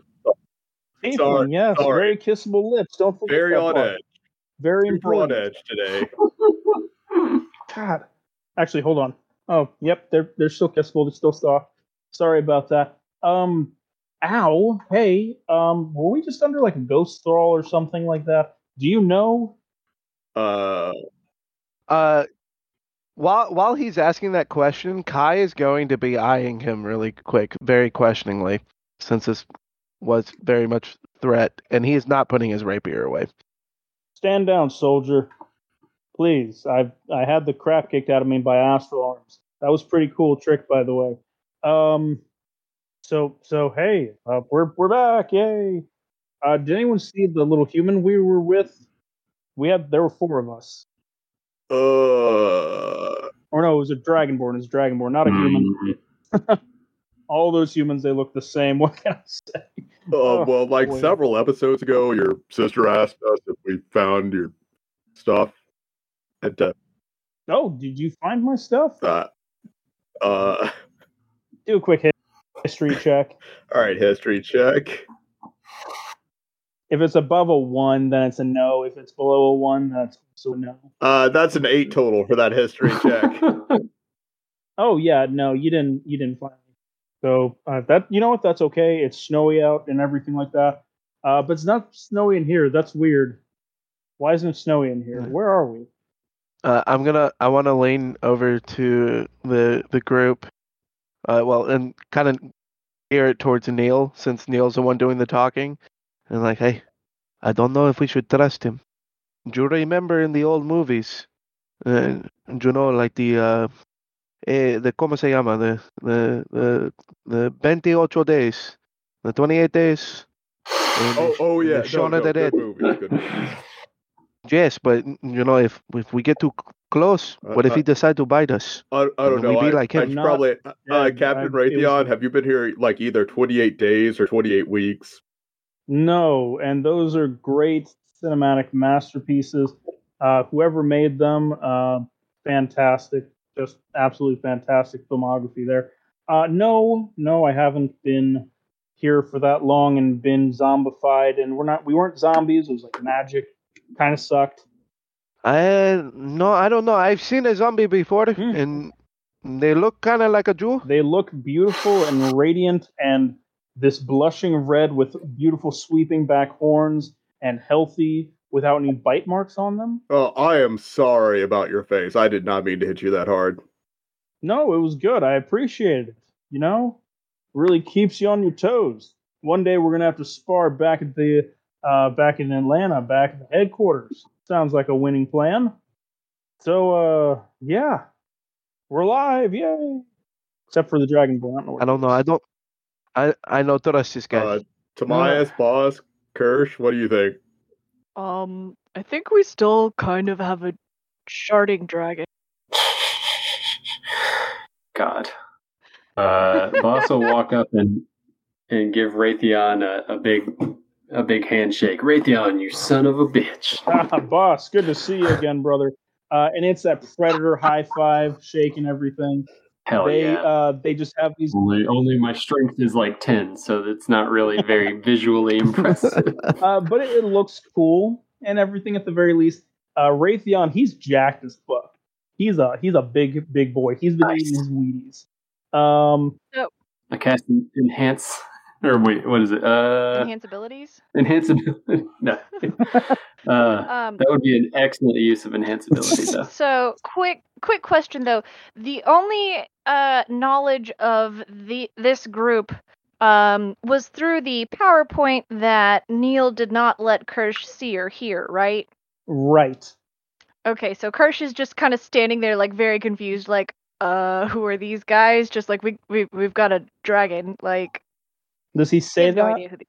Tiefling, sorry, yes, sorry. very kissable lips. Don't forget Very on part. edge. Very Super on edge today. God. Actually, hold on. Oh, yep, they're they're still kissable. They're still soft. Sorry about that. Um, ow. Hey, um, were we just under like a ghost thrall or something like that? Do you know? Uh, Uh, while while he's asking that question, Kai is going to be eyeing him really quick, very questioningly, since this was very much threat, and he is not putting his rapier away. Stand down, soldier. Please. I've I had the crap kicked out of me by astral arms. That was pretty cool trick, by the way. Um, so so hey, uh, we're we're back! Yay! Uh, did anyone see the little human we were with? We had there were four of us. uh, Or no, it was a dragonborn. It's a dragonborn, not a human. Mm, All those humans, they look the same. What can I say? uh, Oh, well, like boy. several episodes ago, your sister asked us if we found your stuff. And uh, Oh, did you find my stuff? uh, uh, Do a quick hit- history check. all right, history check. If it's above a one, then it's a no. If it's below a one, that's also a no. Uh, that's an eight total for that history check. Oh yeah, no, you didn't. You didn't find me. So uh, that you know what? That's okay. It's snowy out and everything like that. Uh, but it's not snowy in here. That's weird. Why isn't it snowy in here? Where are we? Uh, I'm gonna. I want to lean over to the the group. Uh, well, and kind of gear it towards Neil since Neil's the one doing the talking, and like, hey, I don't know if we should trust him. Do you remember in the old movies? Uh, do you know like the uh, eh, the cómo se llama the the the the 28 days, the 28 days. Oh, oh yeah. Shaun no, of no, the Dead. movie. Movie. Yes, but you know if if we get too c- close, Uh, what if uh, he decide to bite us? I, I don't Would we know. be I, like him? should Not- probably, uh, yeah, Captain I- Raytheon, was- have you been here like either 28 days or 28 weeks? No, and those are great cinematic masterpieces. Uh, whoever made them, uh, fantastic, just absolutely fantastic filmography there. Uh, no, no, I haven't been here for that long and been zombified, and we're not. We weren't zombies. It was like magic. Kind of sucked. I no, I don't know. I've seen a zombie before, Hmm. and they look kind of like a Jew. They look beautiful and radiant, and this blushing red with beautiful sweeping back horns and healthy without any bite marks on them. Oh, I am sorry about your face. I did not mean to hit you that hard. No, it was good. I appreciated it. You know, really keeps you on your toes. One day we're gonna have to spar back at the uh, back in Atlanta, back at the headquarters. Sounds like a winning plan. So, uh, yeah, we're live, yay! Except for the Dragon Ball. I don't know. I don't it know. is. I don't. I I don't guy. Uh, Tomias, Boss, Kirsch, what do you think? Um, I think we still kind of have a Chardalyn dragon. God. Uh, Boss will walk up and and give Raytheon a, a big a big handshake. Raytheon, you son of a bitch. Ah, boss, good to see you again, brother. Uh, and it's that predator high five, shaking everything. Hell they yeah. uh, they just have these. only, only my strength is like 10, so it's not really very visually impressive. Uh, but it, it looks cool and everything at the very least. Uh, Raytheon, he's jacked as fuck. He's a he's a big big boy. He's been Nice. eating his Wheaties. Um, I cast enhance, or wait, what is it? Uh, Enhance abilities. enhance ability. no. Uh, Um, that would be an excellent use of enhance ability, though. So, quick, quick question though. The only uh, knowledge of the this group um, was through the PowerPoint that Neil did not let Kirsch see or hear, right? right. Okay, so Kirsch is just kind of standing there, like very confused, like, uh, who are these guys? Just like we we we've got a dragon, like. Does he he say has no that? idea who these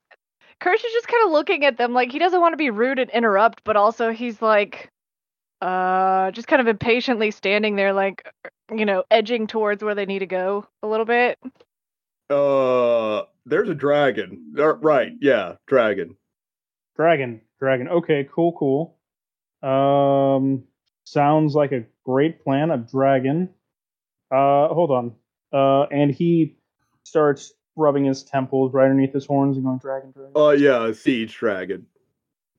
Kirsch is just kind of looking at them, like he doesn't want to be rude and interrupt, but also he's like, uh, just kind of impatiently standing there, like, you know, edging towards where they need to go a little bit. Uh, there's a dragon. Uh, right, yeah, dragon. Dragon, dragon. Okay, cool, cool. Um, sounds like a great plan. A dragon. Uh, hold on. Uh, and he starts rubbing his temples right underneath his horns and going dragon, dragon. Uh, yeah, siege dragon.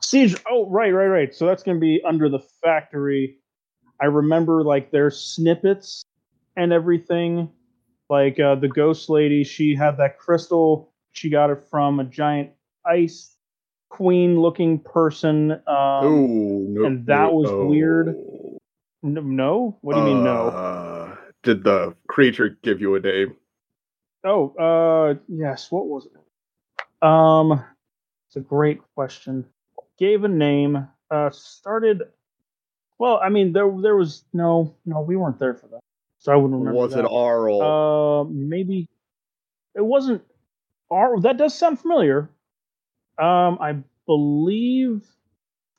Siege. Oh, right, right, right. So that's going to be under the factory. I remember like there's snippets and everything. Like uh, the ghost lady, she had that crystal. She got it from a giant ice queen looking person. Um, Ooh, no, and that was no. weird. no? What do you mean no? Uh, Did the creature give you a name? Oh, uh, yes. What was it? Um, it's a great question. Gave a name. Uh, started. Well, I mean, there there was no no. We weren't there for that, so I wouldn't remember. Was it that. Auril? Uh, maybe it wasn't. Ar- that does sound familiar. Um, I believe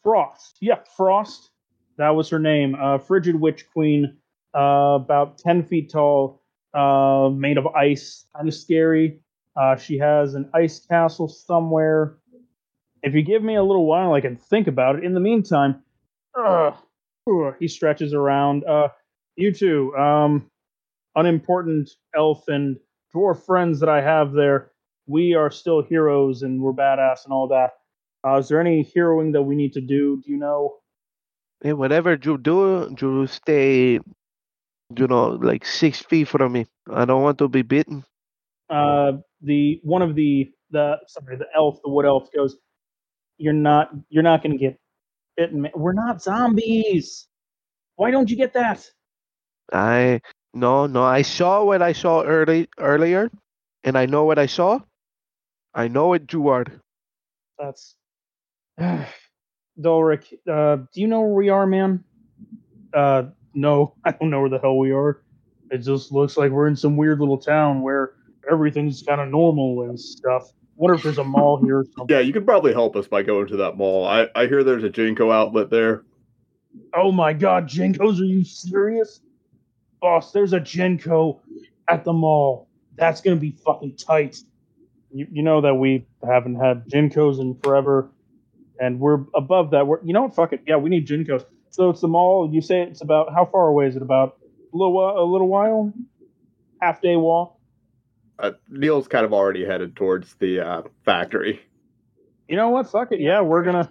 Frost. Yeah, Frost. That was her name. Uh, frigid witch queen. Uh, about ten feet tall. Uh, made of ice. Kind of scary. Uh, she has an ice castle somewhere. If you give me a little while, I can think about it. In the meantime, ugh, he stretches around. Uh, you two, um, unimportant elf and dwarf friends that I have there, we are still heroes and we're badass and all that. Uh, is there any heroing that we need to do? Do you know? Hey, whatever you do, you stay, you know, like six feet from me. I don't want to be bitten. uh, the one of the the sorry the elf the wood elf goes, "You're not you're not going to get bitten. man. We're not zombies. Why don't you get that?" I no no. I saw what I saw early earlier, and I know what I saw. I know it, Duard. That's Dolric. Uh, do you know where we are, man? Uh, no, I don't know where the hell we are. It just looks like we're in some weird little town where everything's kind of normal and stuff. What if there's a mall here or something? Yeah, you could probably help us by going to that mall. I, I hear there's a Jinko outlet there. Oh my god, Genkos, are you serious? Boss, there's a Genko at the mall. That's gonna be fucking tight. You, you know that we haven't had Genkos in forever, and we're above that. We're you know what? Fuck it. Yeah, we need Genkos. So it's the mall. You say it's about how far away is it? About a little while, a little while, half day walk. Uh, Neil's kind of already headed towards the uh, factory. You know what? Fuck it. Yeah, we're gonna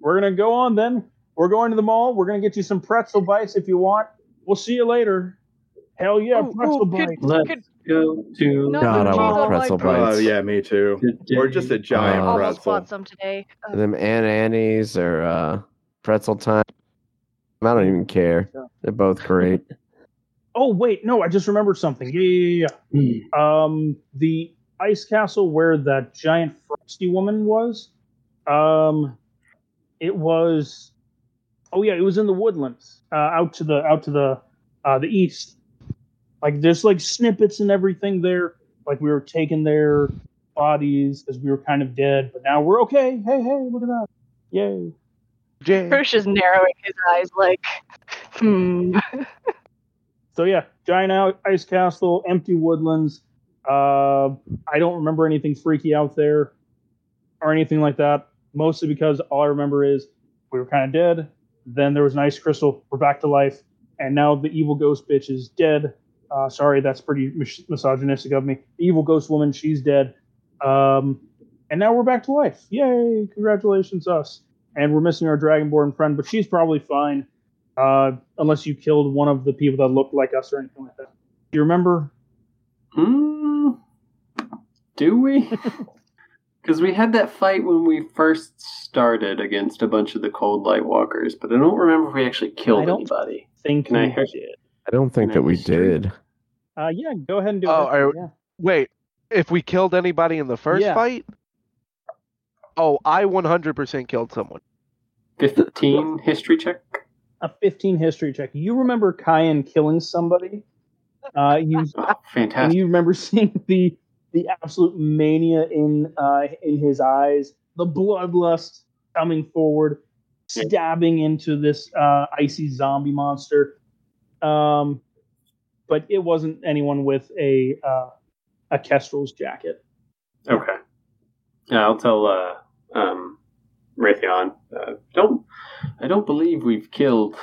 we're gonna go on then. We're going to the mall. We're gonna get you some pretzel bites if you want. We'll see you later. Hell yeah, Ooh, pretzel ooh, could- bites. Let's Could- go to. No, God, I want pretzel bread. Oh bites. yeah, me too. Or just a giant Uh, Almost pretzel. bought some today. Uh, Them Aunt Annie's or uh, pretzel time. I don't even care. They're both great. Oh wait, no, I just remembered something. Yeah, yeah, yeah. Yeah. Um, the ice castle where that giant frosty woman was. Um, it was. Oh yeah, it was in the woodlands, uh, out to the out to the uh, the east. Like there's like snippets and everything there. Like we were taking their bodies because we were kind of dead, but now we're okay. Hey, hey, look at that! Yay! Jay. Kirsch is narrowing his eyes like, hmm. So yeah, giant ice castle, empty woodlands. Uh, I don't remember anything freaky out there or anything like that. Mostly because all I remember is we were kind of dead. Then there was an ice crystal. We're back to life, and now the evil ghost bitch is dead. Uh, sorry, that's pretty mis- misogynistic of me. The evil ghost woman, she's dead. Um, and now we're back to life. Yay! Congratulations, us. And we're missing our dragonborn friend, but she's probably fine. Uh, unless you killed one of the people that looked like us or anything like that. Do you remember? Mm, do we? Because we had that fight when we first started against a bunch of the Cold Light Walkers, but I don't remember if we actually killed I killed don't- anybody. Think Can I we hear- did. I don't think that we did. Uh, yeah, go ahead and do Oh, it. are- yeah. Wait, if we killed anybody in the first Yeah. fight? Oh, I 100% killed someone. 15 history check? A 15 history check. You remember Kyan killing somebody? Uh, you Oh, and fantastic. you remember seeing the the absolute mania in uh, in his eyes, the bloodlust coming forward, stabbing into this uh, icy zombie monster. Um, but it wasn't anyone with a uh, a Kestrel's jacket. Okay. Yeah, I'll tell uh, um, Raytheon. Uh, don't I don't believe we've killed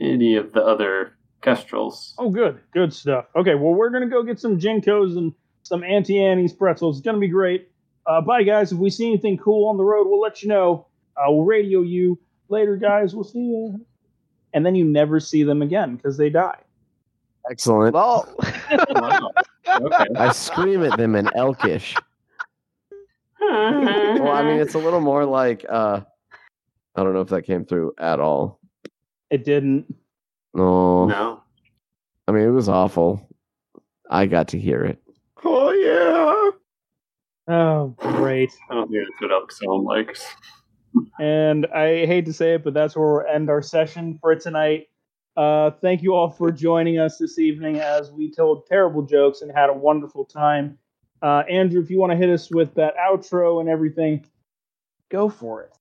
any of the other Kestrels. Oh, good, good stuff. Okay, well, we're gonna go get some Jinkos and some Auntie Annie's pretzels. It's gonna be great. Uh, bye, guys. If we see anything cool on the road, we'll let you know. Uh, we'll radio you later, guys. We'll see you. And then you never see them again because they die. Excellent. Lol. Wow. Okay. I scream at them in Elkish. Well, I mean, it's a little more like uh, I don't know if that came through at all. It didn't. No, no. I mean it was awful. I got to hear it. Oh yeah. Oh, great. I don't think that's what elk sound like. And I hate to say it, but that's where we'll end our session for tonight. Uh, thank you all for joining us this evening as we told terrible jokes and had a wonderful time. Uh, Andrew, if you want to hit us with that outro and everything, go for it.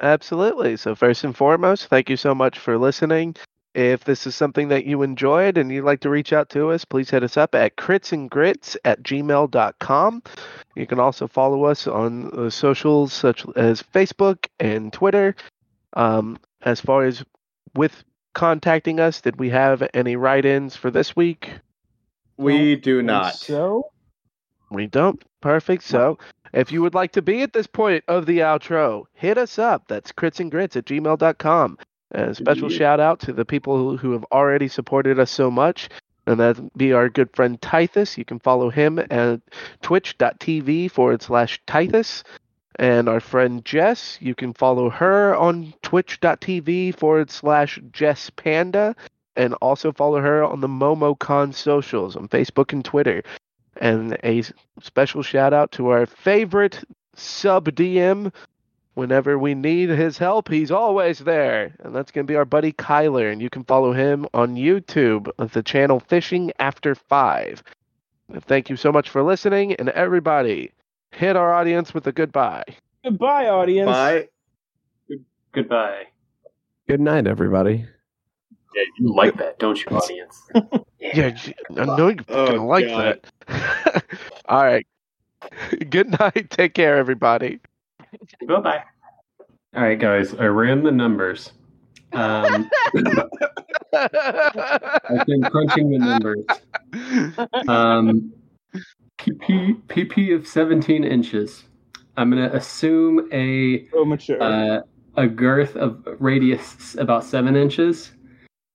Absolutely. So, first and foremost, thank you so much for listening. If this is something that you enjoyed and you'd like to reach out to us, please hit us up at critsandgrits at gmail.com. You can also follow us on the socials such as Facebook and Twitter. Um, as far as with contacting us, did we have any write ins for this week? We do not. So, We don't. Perfect. So, if you would like to be at this point of the outro, hit us up. That's crits and critsandgrits at gmail.com. And a special Indeed. shout out to the people who, who have already supported us so much. and that'd be our good friend Tithus. You can follow him at twitch.tv forward slash Tithus. And our friend Jess, you can follow her on twitch.tv forward slash Jess Panda. And also follow her on the MomoCon socials on Facebook and Twitter. And a special shout out to our favorite sub DM. Whenever we need his help, he's always there. And that's going to be our buddy Kyler. And you can follow him on YouTube at the channel Fishing After Five. Thank you so much for listening. And everybody, hit our audience with a goodbye. Goodbye, audience. Bye. Goodbye. Good night, everybody. Yeah, you like that, don't you, audience? Yeah, j- I know you're Oh, going to like God. that. All right. Good night. Take care, everybody. Bye bye. All right, guys, I ran the numbers. Um, I've been crunching the numbers. Um, PP, PP of 17 inches. I'm going to assume a So mature. uh, a girth of radius about seven inches.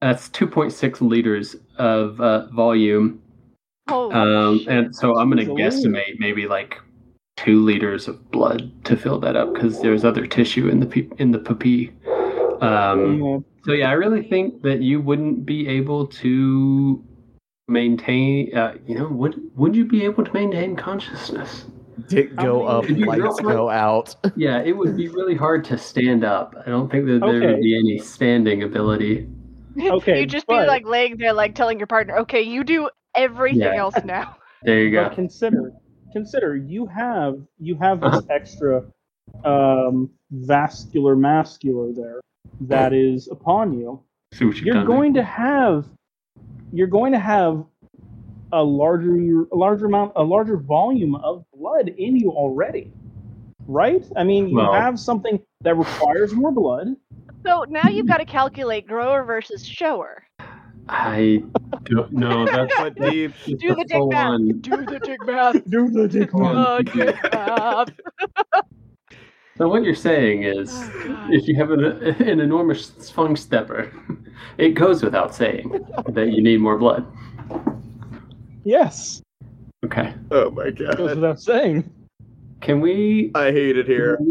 That's 2.6 liters of uh, volume. Holy Um, shit. and so I'm going to guesstimate maybe like two liters of blood to fill that up because there's other tissue in the pe- in the puppy. Um, Yeah. so yeah, I really think that you wouldn't be able to maintain. Uh, you know, would would you be able to maintain consciousness? Dick How go many- up, lights go out. Yeah, it would be really hard to stand up. I don't think that there Okay. would be any standing ability. Okay, you just be like laying there, like telling your partner, "Okay, you do everything Yeah. else now." There you But go. consider, consider you have you have this Uh-huh. extra um, vascular mascular there that is upon you. See what you've You're done. going to have you're going to have a larger a larger amount a larger volume of blood in you already. Right? I mean, you Well- have something that requires more blood. So now you've got to calculate grower versus shower. I don't know. That's But Dave, just Do the dick math. full-on- Do the dick math. Do the dick Come on. Uh, dick math. So what you're saying is, Oh, if you have an, an enormous sphinx stepper, it goes without saying that you need more blood. Yes. Okay. oh my god. Goes without saying. Can we I hate it here. can we